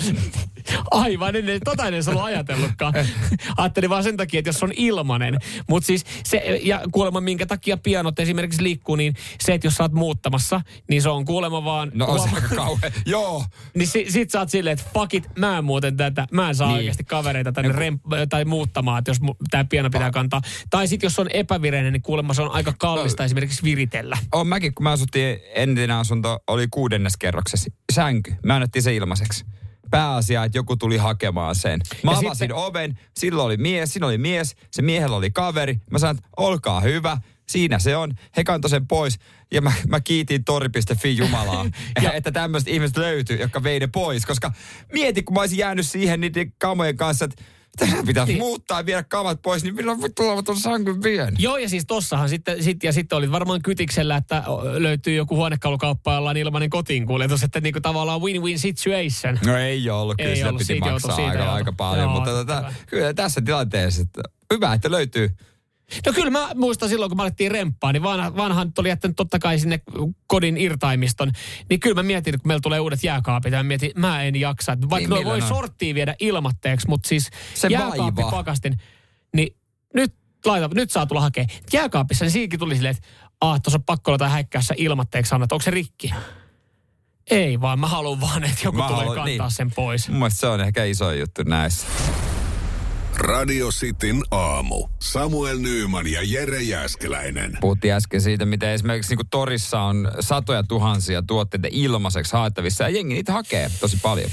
Speaker 3: Aivan, en, tota en edes ollut ajatellutkaan. Ajattelin vaan sen takia, että jos on ilmanen. Mutta siis se, ja kuulemma minkä takia pianot esimerkiksi liikkuu, niin se, että jos sä oot muuttamassa, niin se on kuulemma vaan...
Speaker 2: No on se aika kauhean. Joo.
Speaker 3: Niin si, sit sä oot silleen, että fuck it, mä en muuten tätä, mä en saa
Speaker 2: Niin.
Speaker 3: niin. oikeasti kavereita tänne rem, tai muuttamaan, että jos mu, tää piano pitää kantaa. Tai sit jos on epävireinen, niin kuulemma se on aika kallista esimerkiksi viritellä.
Speaker 2: On mäkin, kun mä asuttiin, entinen asunto oli kuudennes kerroksessa. Sänky. Mä annettiin se ilmaiseksi. Pääasia, että joku tuli hakemaan sen. Mä
Speaker 3: Ja
Speaker 2: avasin
Speaker 3: sitten-
Speaker 2: oven, silloin oli mies, siinä oli mies, se miehellä oli kaveri. Mä sanoin, että olkaa hyvä, siinä se on. He kantoi sen pois ja mä, mä kiitin tori.fi Jumalaa, ja että tämmöiset ihmiset löytyi, jotka vei ne pois. Koska mieti, kun mä olisin jäänyt siihen niiden kamojen kanssa, että tässä pitäisi
Speaker 3: Niin.
Speaker 2: muuttaa ja viedä kamat pois, niin milloin vittu ovat on sankun vien?
Speaker 3: Joo, ja siis tossahan sitten, sit, ja sitten oli varmaan kytiksellä, että löytyy joku huonekalukauppa, jolla on ilmainen kotiinkuljetus, että niinku tavallaan win-win situation.
Speaker 2: No ei ollut, kyllä
Speaker 3: Ei ollut,
Speaker 2: piti
Speaker 3: siitä
Speaker 2: maksaa
Speaker 3: siitä
Speaker 2: aika, aika paljon,
Speaker 3: Joo,
Speaker 2: mutta tota, kyllä tässä tilanteessa, että hyvä, että löytyy.
Speaker 3: No kyllä mä muistan silloin, kun mä alettiin remppaa, niin vanha, vanhan oli jättänyt totta kai sinne kodin irtaimiston. Niin kyllä mä mietin, kun meillä tulee uudet jääkaapit, ja mä mietin, mä en jaksa. Että Vaikka
Speaker 2: Niin,
Speaker 3: voi
Speaker 2: on?
Speaker 3: sorttiin viedä ilmatteeksi, mutta siis
Speaker 2: Se
Speaker 3: jääkaappi
Speaker 2: vaiva.
Speaker 3: pakastin, niin nyt, laita, nyt saa tulla hakea. Jääkaapissa, niin siinäkin tuli silleen, että ah, tuossa on pakko olla häkkäässä ilmatteeksi anna, että onko se rikki? Ei vaan, mä haluan vaan, että joku
Speaker 2: Mä
Speaker 3: tulee
Speaker 2: haluan-
Speaker 3: kantaa
Speaker 2: niin.
Speaker 3: sen pois.
Speaker 2: Mun se on ehkä iso juttu näissä.
Speaker 8: Radio Cityn aamu. Samuel Nyyman ja Jere Jäskeläinen.
Speaker 2: Puhuttiin äsken siitä, miten esimerkiksi niin torissa on satoja tuhansia tuotteita ilmaiseksi haettavissa ja jengi niitä hakee tosi paljon.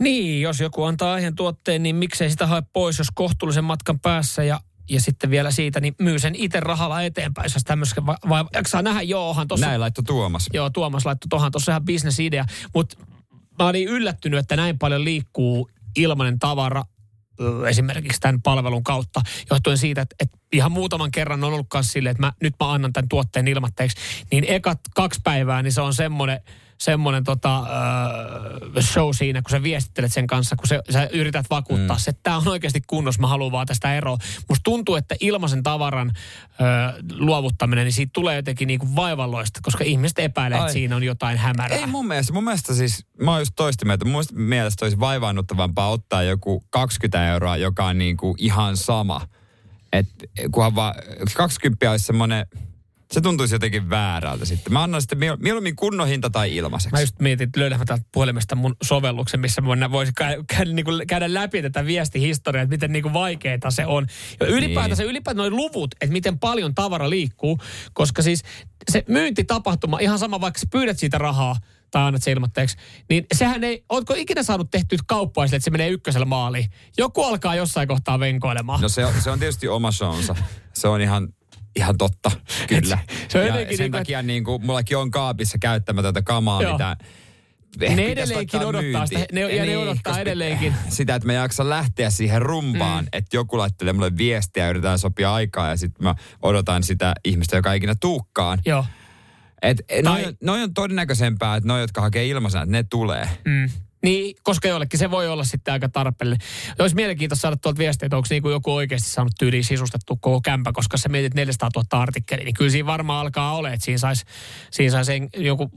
Speaker 3: Niin, jos joku antaa aiheen tuotteen, niin miksei sitä hae pois, jos kohtuullisen matkan päässä ja ja sitten vielä siitä, niin myy sen itse rahalla eteenpäin, jos tämmöistä vai, vai jaksaa nähdä, joohan tuossa.
Speaker 2: Näin laittoi Tuomas.
Speaker 3: Joo, Tuomas laittoi tuohon, tuossa ihan bisnesidea, mutta mä olin yllättynyt, että näin paljon liikkuu ilmainen tavara esimerkiksi tämän palvelun kautta, johtuen siitä, että, että ihan muutaman kerran on ollut silleen, että mä, nyt mä annan tämän tuotteen ilmatteeksi, niin ekat kaksi päivää, niin se on semmoinen, semmoinen tota, äh, show siinä, kun sä viestittelet sen kanssa, kun se, sä yrität vakuuttaa mm. se, että tämä on oikeasti kunnossa, mä haluan vaan tästä eroa. Musta tuntuu, että ilmaisen tavaran äh, luovuttaminen, niin siitä tulee jotenkin niinku vaivalloista, koska ihmiset epäilee, että siinä on jotain hämärää.
Speaker 2: Ei mun mielestä, mun mielestä siis, mä oon just toista mieltä, mun mielestä olisi vaivaannuttavampaa ottaa joku 20 euroa, joka on niin kuin ihan sama. Et kunhan vaan 20 olisi semmoinen, se tuntuisi jotenkin väärältä sitten. Mä annan sitten miel- mieluummin kunnon hinta tai ilmaiseksi.
Speaker 3: Mä just mietin, että löydän täältä puhelimesta mun sovelluksen, missä mä voisin käydä, käydä, niin kuin, käydä läpi tätä viestihistoriaa, että miten niin kuin vaikeaa se on. Ja ylipäätänsä, ylipäätään noin luvut, että miten paljon tavara liikkuu, koska siis se myyntitapahtuma, ihan sama vaikka sä pyydät siitä rahaa, tai annat se ilmoitteeksi, niin sehän ei, ootko ikinä saanut tehtyä kauppaa sille, että se menee ykkösellä maaliin? Joku alkaa jossain kohtaa venkoilemaan.
Speaker 2: No se on, se on tietysti oma shownsa. Se on ihan, ihan totta, kyllä.
Speaker 3: se on
Speaker 2: ja sen
Speaker 3: niin
Speaker 2: takia niin kuin, mullakin on kaapissa käyttämätöntä kamaa,
Speaker 3: Joo.
Speaker 2: mitä
Speaker 3: ne edelleenkin odottaa sitä, ne, ja ne
Speaker 2: Niin,
Speaker 3: odottaa
Speaker 2: koska-
Speaker 3: edelleenkin.
Speaker 2: Sitä, että mä jaksan lähteä siihen rumpaan, mm. että joku laittelee mulle viestiä ja yritetään sopia aikaa ja sitten mä odotan sitä ihmistä, joka ikinä tuukkaan.
Speaker 3: Joo.
Speaker 2: Et, tai... Noi, on- noi on todennäköisempää, että noi, jotka hakee ilmaisena, että ne tulee.
Speaker 3: Mm. Niin, koska jollekin se voi olla sitten aika tarpeellinen. Olisi mielenkiintoista saada tuolta viestiä, että onko niinku joku oikeasti saanut tyyliin sisustettu koko kämpä, koska sä mietit 400 000 artikkelia, niin kyllä siinä varmaan alkaa olla, että siinä saisi siinä sais joku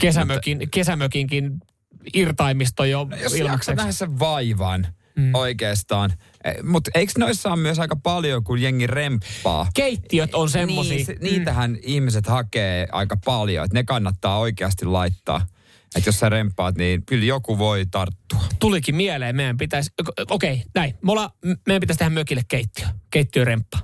Speaker 3: kesämökin, kesämökinkin irtaimisto jo
Speaker 2: No, jos
Speaker 3: ilmaiseksi.
Speaker 2: nähdä sen vaivan mm. oikeastaan. Mutta eikö noissa ole myös aika paljon, kun jengi remppaa?
Speaker 3: Keittiöt on semmosia.
Speaker 2: Niin, se, niitähän ihmiset hakee aika paljon, että ne kannattaa oikeasti laittaa. Että jos sä remppaat, niin kyllä joku voi tarttua.
Speaker 3: Tulikin mieleen, meidän pitäisi, okei, okay, näin. Me olla, meidän pitäisi tehdä mökille keittiö, keittiöremppa.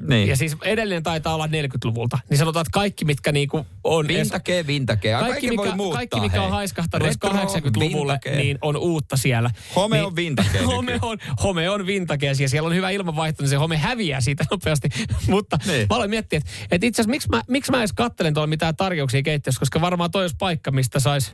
Speaker 2: Niin.
Speaker 3: Ja siis edellinen taitaa olla 40-luvulta. Niin sanotaan, että kaikki, mitkä niinku on...
Speaker 2: Vintakee, vintakee. Ja
Speaker 3: Kaikki,
Speaker 2: kaikki
Speaker 3: mikä,
Speaker 2: voi muuttaa,
Speaker 3: kaikki, mikä on haiskahtanut
Speaker 2: Retro,
Speaker 3: 80-luvulle,
Speaker 2: vintage.
Speaker 3: niin on uutta siellä.
Speaker 2: Home
Speaker 3: niin,
Speaker 2: on vintage
Speaker 3: home on, home on vintage ja siellä on hyvä ilmanvaihto, niin se home häviää siitä nopeasti. Mutta
Speaker 2: Niin.
Speaker 3: mä aloin miettiä, että, että itse asiassa miksi mä, miksi mä edes kattelen tuolla mitään tarjouksia keittiössä, koska varmaan toi olisi paikka, mistä saisi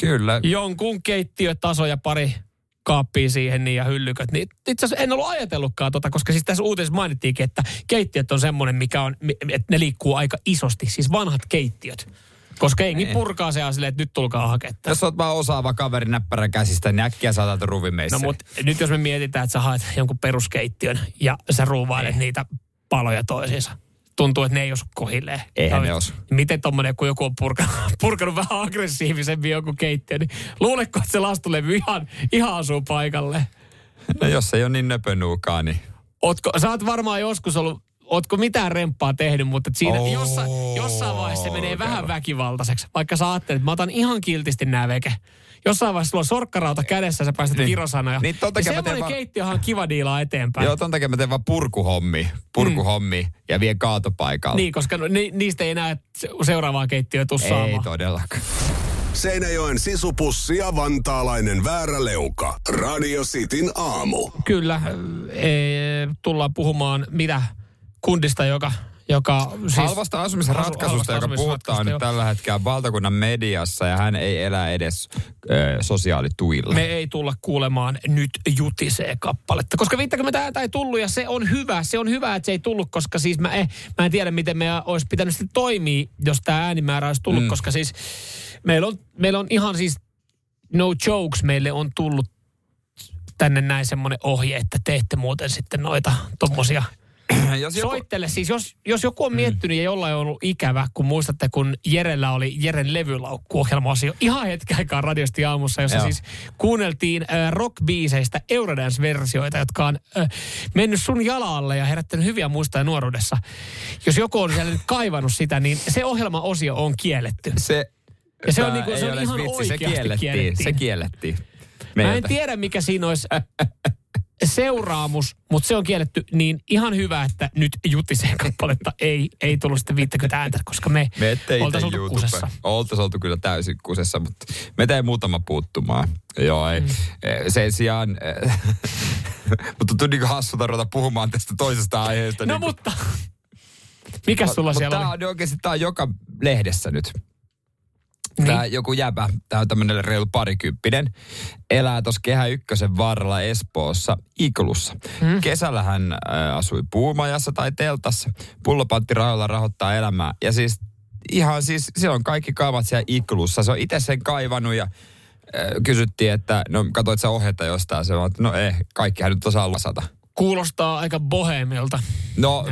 Speaker 2: Kyllä.
Speaker 3: jonkun keittiötaso ja pari kaappia siihen niin ja hyllyköt. Niin itse asiassa en ollut ajatellutkaan tota, koska siis tässä uutisessa mainittiinkin, että keittiöt on semmoinen, mikä on, että ne liikkuu aika isosti. Siis vanhat keittiöt. Koska jengi
Speaker 2: Niin.
Speaker 3: purkaa se silleen, että nyt tulkaa haketta.
Speaker 2: Jos oot vaan osaava kaveri näppärä käsistä, niin äkkiä saatat ruvimeissä.
Speaker 3: No mutta nyt jos me mietitään, että sä haet jonkun peruskeittiön ja sä ruuvailet niitä paloja toisiinsa. Tuntuu, että ne ei osu kohilleen.
Speaker 2: Eihän
Speaker 3: Ja
Speaker 2: ne osu.
Speaker 3: Miten tommonen, kun joku on purkanut, purkanut vähän aggressiivisemmin joku keittiö, niin luuletko, että se lastulevy ihan, ihan asuu paikalle?
Speaker 2: No jos ei ole niin nöpönuukaa, niin...
Speaker 3: Ootko, sä oot varmaan joskus ollut, ootko mitään remppaa tehnyt, mutta siinä
Speaker 2: Oo,
Speaker 3: jossa, jossain vaiheessa se menee
Speaker 2: kerro.
Speaker 3: vähän väkivaltaiseksi. Vaikka sä ajattelet, että mä otan ihan kiltisti nää veke. Jossain vaiheessa sulla on sorkkarauta kädessä ja sä päästät
Speaker 2: Niin.
Speaker 3: kirosanoja.
Speaker 2: Niin ton
Speaker 3: ja
Speaker 2: takia mä teen
Speaker 3: semmoinen
Speaker 2: vaan-
Speaker 3: keittiöhän on kiva diilaa eteenpäin.
Speaker 2: Joo, ton takia mä teen vaan purkuhommi, purkuhommi ja vien kaatopaikalle.
Speaker 3: Niin, koska no, ni, niistä ei näe se- seuraavaa keittiöä tuu
Speaker 2: Ei
Speaker 3: saamaan.
Speaker 2: todellakaan.
Speaker 8: Seinäjoen sisupussi ja vantaalainen vääräleuka. Radio Cityn aamu.
Speaker 3: Kyllä, e, tullaan puhumaan mitä kundista, joka, joka siis...
Speaker 2: halvasta asumisratkaisusta,
Speaker 3: halvasta
Speaker 2: joka puhutaan
Speaker 3: asumisratkaisusta,
Speaker 2: nyt tällä hetkellä valtakunnan mediassa ja hän ei elä edes ö, sosiaalituilla.
Speaker 3: Me ei tulla kuulemaan nyt jutisee kappaletta, koska 50 ääntä ei tullut ja se on hyvä. Se on hyvä, että se ei tullut, koska siis mä, eh, mä en tiedä, miten me olisi pitänyt sitten toimia, jos tämä äänimäärä olisi tullut, mm. koska siis meillä on, meillä on ihan siis no jokes, meille on tullut tänne näin semmoinen ohje, että teette muuten sitten noita tommosia
Speaker 2: Jos joku,
Speaker 3: Soittele siis, jos, jos joku on miettinyt ja jollain on ollut ikävä, kun muistatte, kun Jerellä oli Jeren levylaukkuohjelma jo ihan hetken aikaa radiosti aamussa, jossa
Speaker 2: Joo.
Speaker 3: siis kuunneltiin äh, rockbiiseistä Eurodance-versioita, jotka on äh, mennyt sun jalalle ja herättänyt hyviä muistoja nuoruudessa. Jos joku on siellä nyt kaivannut sitä, niin se ohjelmaosio on kielletty.
Speaker 2: se,
Speaker 3: Ja se on niinku- se on ihan
Speaker 2: vitsi, se kiellettiin.
Speaker 3: kiellettiin.
Speaker 2: Se kiellettiin.
Speaker 3: Mä en tiedä, mikä siinä olisi seuraamus, mutta se on kielletty, niin ihan hyvä, että nyt jutiseen kappaletta ei, ei tullut sitten 50 ääntä, koska me,
Speaker 2: Me
Speaker 3: oltaisiin oltu
Speaker 2: YouTube.
Speaker 3: kusessa.
Speaker 2: Oltaisiin oltu kyllä täysin kusessa, mutta me tein muutama puuttumaan. Joo, ei.
Speaker 3: Mm.
Speaker 2: Eh, Sen sijaan, eh, mutta tuntuu niin hassulta ruveta puhumaan tästä toisesta aiheesta.
Speaker 3: No
Speaker 2: niin
Speaker 3: mutta, mikä sulla siellä
Speaker 2: tää
Speaker 3: oli?
Speaker 2: on oikeasti tää on joka lehdessä nyt.
Speaker 3: Niin.
Speaker 2: Tää joku jäbä, tää on tämmönen reilu parikymppinen, elää tuossa Kehä Ykkösen varrella Espoossa Iklussa.
Speaker 3: Hmm.
Speaker 2: Kesällä hän ä, asui puumajassa tai teltassa. Pullopanttirahalla rahoittaa elämää. Ja siis ihan siis, se on kaikki kaavat siellä Iklussa. Se on itse sen kaivannut ja ä, kysyttiin, että no katsoit sä ohjetta jostain. Se on, että no ei, kaikkihan nyt osaa lasata.
Speaker 3: Kuulostaa aika bohemilta
Speaker 2: No.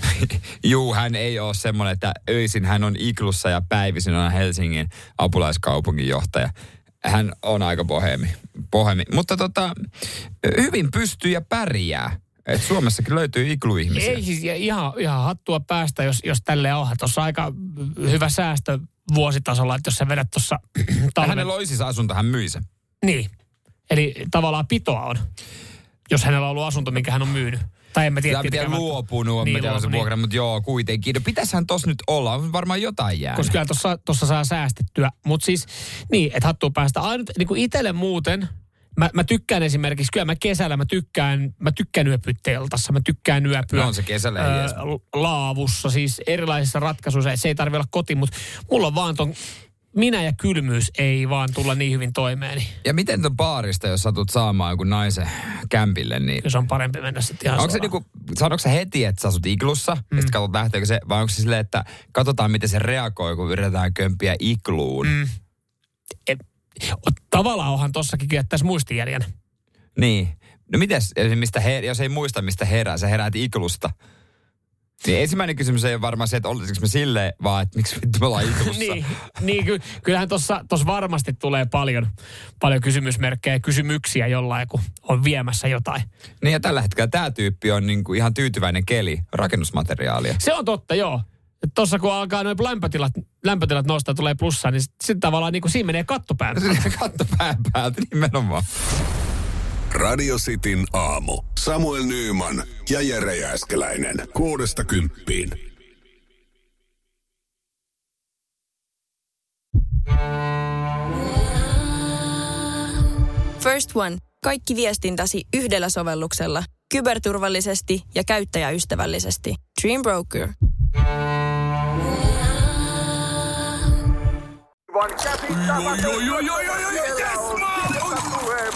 Speaker 2: Juu, hän ei ole semmoinen, että öisin hän on Iklussa ja päivisin on Helsingin apulaiskaupunginjohtaja. Hän on aika bohemi. bohemi. Mutta tota, hyvin pystyy ja pärjää. Et Suomessakin löytyy ikluihmisiä.
Speaker 3: Ei siis ihan, ihan hattua päästä, jos, jos tälleen on. Tuossa aika hyvä säästö vuositasolla, että jos sä vedät tuossa talven...
Speaker 2: Hänellä olisi siis asunto, hän myi sen.
Speaker 3: Niin. Eli tavallaan pitoa on, jos hänellä on ollut asunto, minkä hän on myynyt. Tai en mä tiedä.
Speaker 2: Tämä pitää luopunut, niin,
Speaker 3: Niin,
Speaker 2: tiedä, se
Speaker 3: luopunut,
Speaker 2: vuokra, mutta joo, kuitenkin. No pitäisihän tossa nyt olla, on varmaan jotain jäänyt.
Speaker 3: Koska kyllä tuossa, tuossa saa säästettyä. Mutta siis, niin, että hattua päästä. Ainut, niin kuin itselle muuten, mä, mä tykkään esimerkiksi, kyllä mä kesällä mä tykkään, mä tykkään yöpyä teltassa, mä tykkään yöpyä.
Speaker 2: No on se kesällä edes.
Speaker 3: laavussa, siis erilaisissa ratkaisuissa. Se ei tarvitse olla koti, mutta mulla on vaan ton, minä ja kylmyys ei vaan tulla niin hyvin toimeeni.
Speaker 2: Ja miten ton baarista, jos satut saamaan jonkun naisen kämpille, niin
Speaker 3: Kyllä se on parempi mennä sitten ihan
Speaker 2: Onko se niinku, sanoiko se heti, että sä asut iglussa, mm. ja sitten katsot lähteekö se, vai onko se silleen, että katsotaan miten se reagoi, kun yritetään kömpiä igluun. Mm.
Speaker 3: Tavallaan onhan tossakin jättäisi muistijäljen.
Speaker 2: Niin. No mites, mistä her, jos ei muista mistä herää, sä heräät iglusta. Niin ensimmäinen kysymys ei ole varmaan se, että olisiko me silleen, vaan että miksi vittu me ollaan iglussa.
Speaker 3: niin, niin ky, kyllähän tuossa varmasti tulee paljon, paljon kysymysmerkkejä ja kysymyksiä jollain, kun on viemässä jotain.
Speaker 2: Niin ja tällä hetkellä tämä tyyppi on niinku ihan tyytyväinen keli rakennusmateriaalia.
Speaker 3: Se on totta, joo. Tuossa kun alkaa noin lämpötilat, lämpötilat nostaa, tulee plussaa, niin sitten tavallaan niin kuin siinä menee kattopään.
Speaker 2: Katto pään päältä nimenomaan.
Speaker 8: Radio Cityn aamu. Samuel Nyyman ja Jere Jääskeläinen. Kuudesta kymppiin.
Speaker 7: First One. Kaikki viestintäsi yhdellä sovelluksella. Kyberturvallisesti ja käyttäjäystävällisesti. Dream Broker.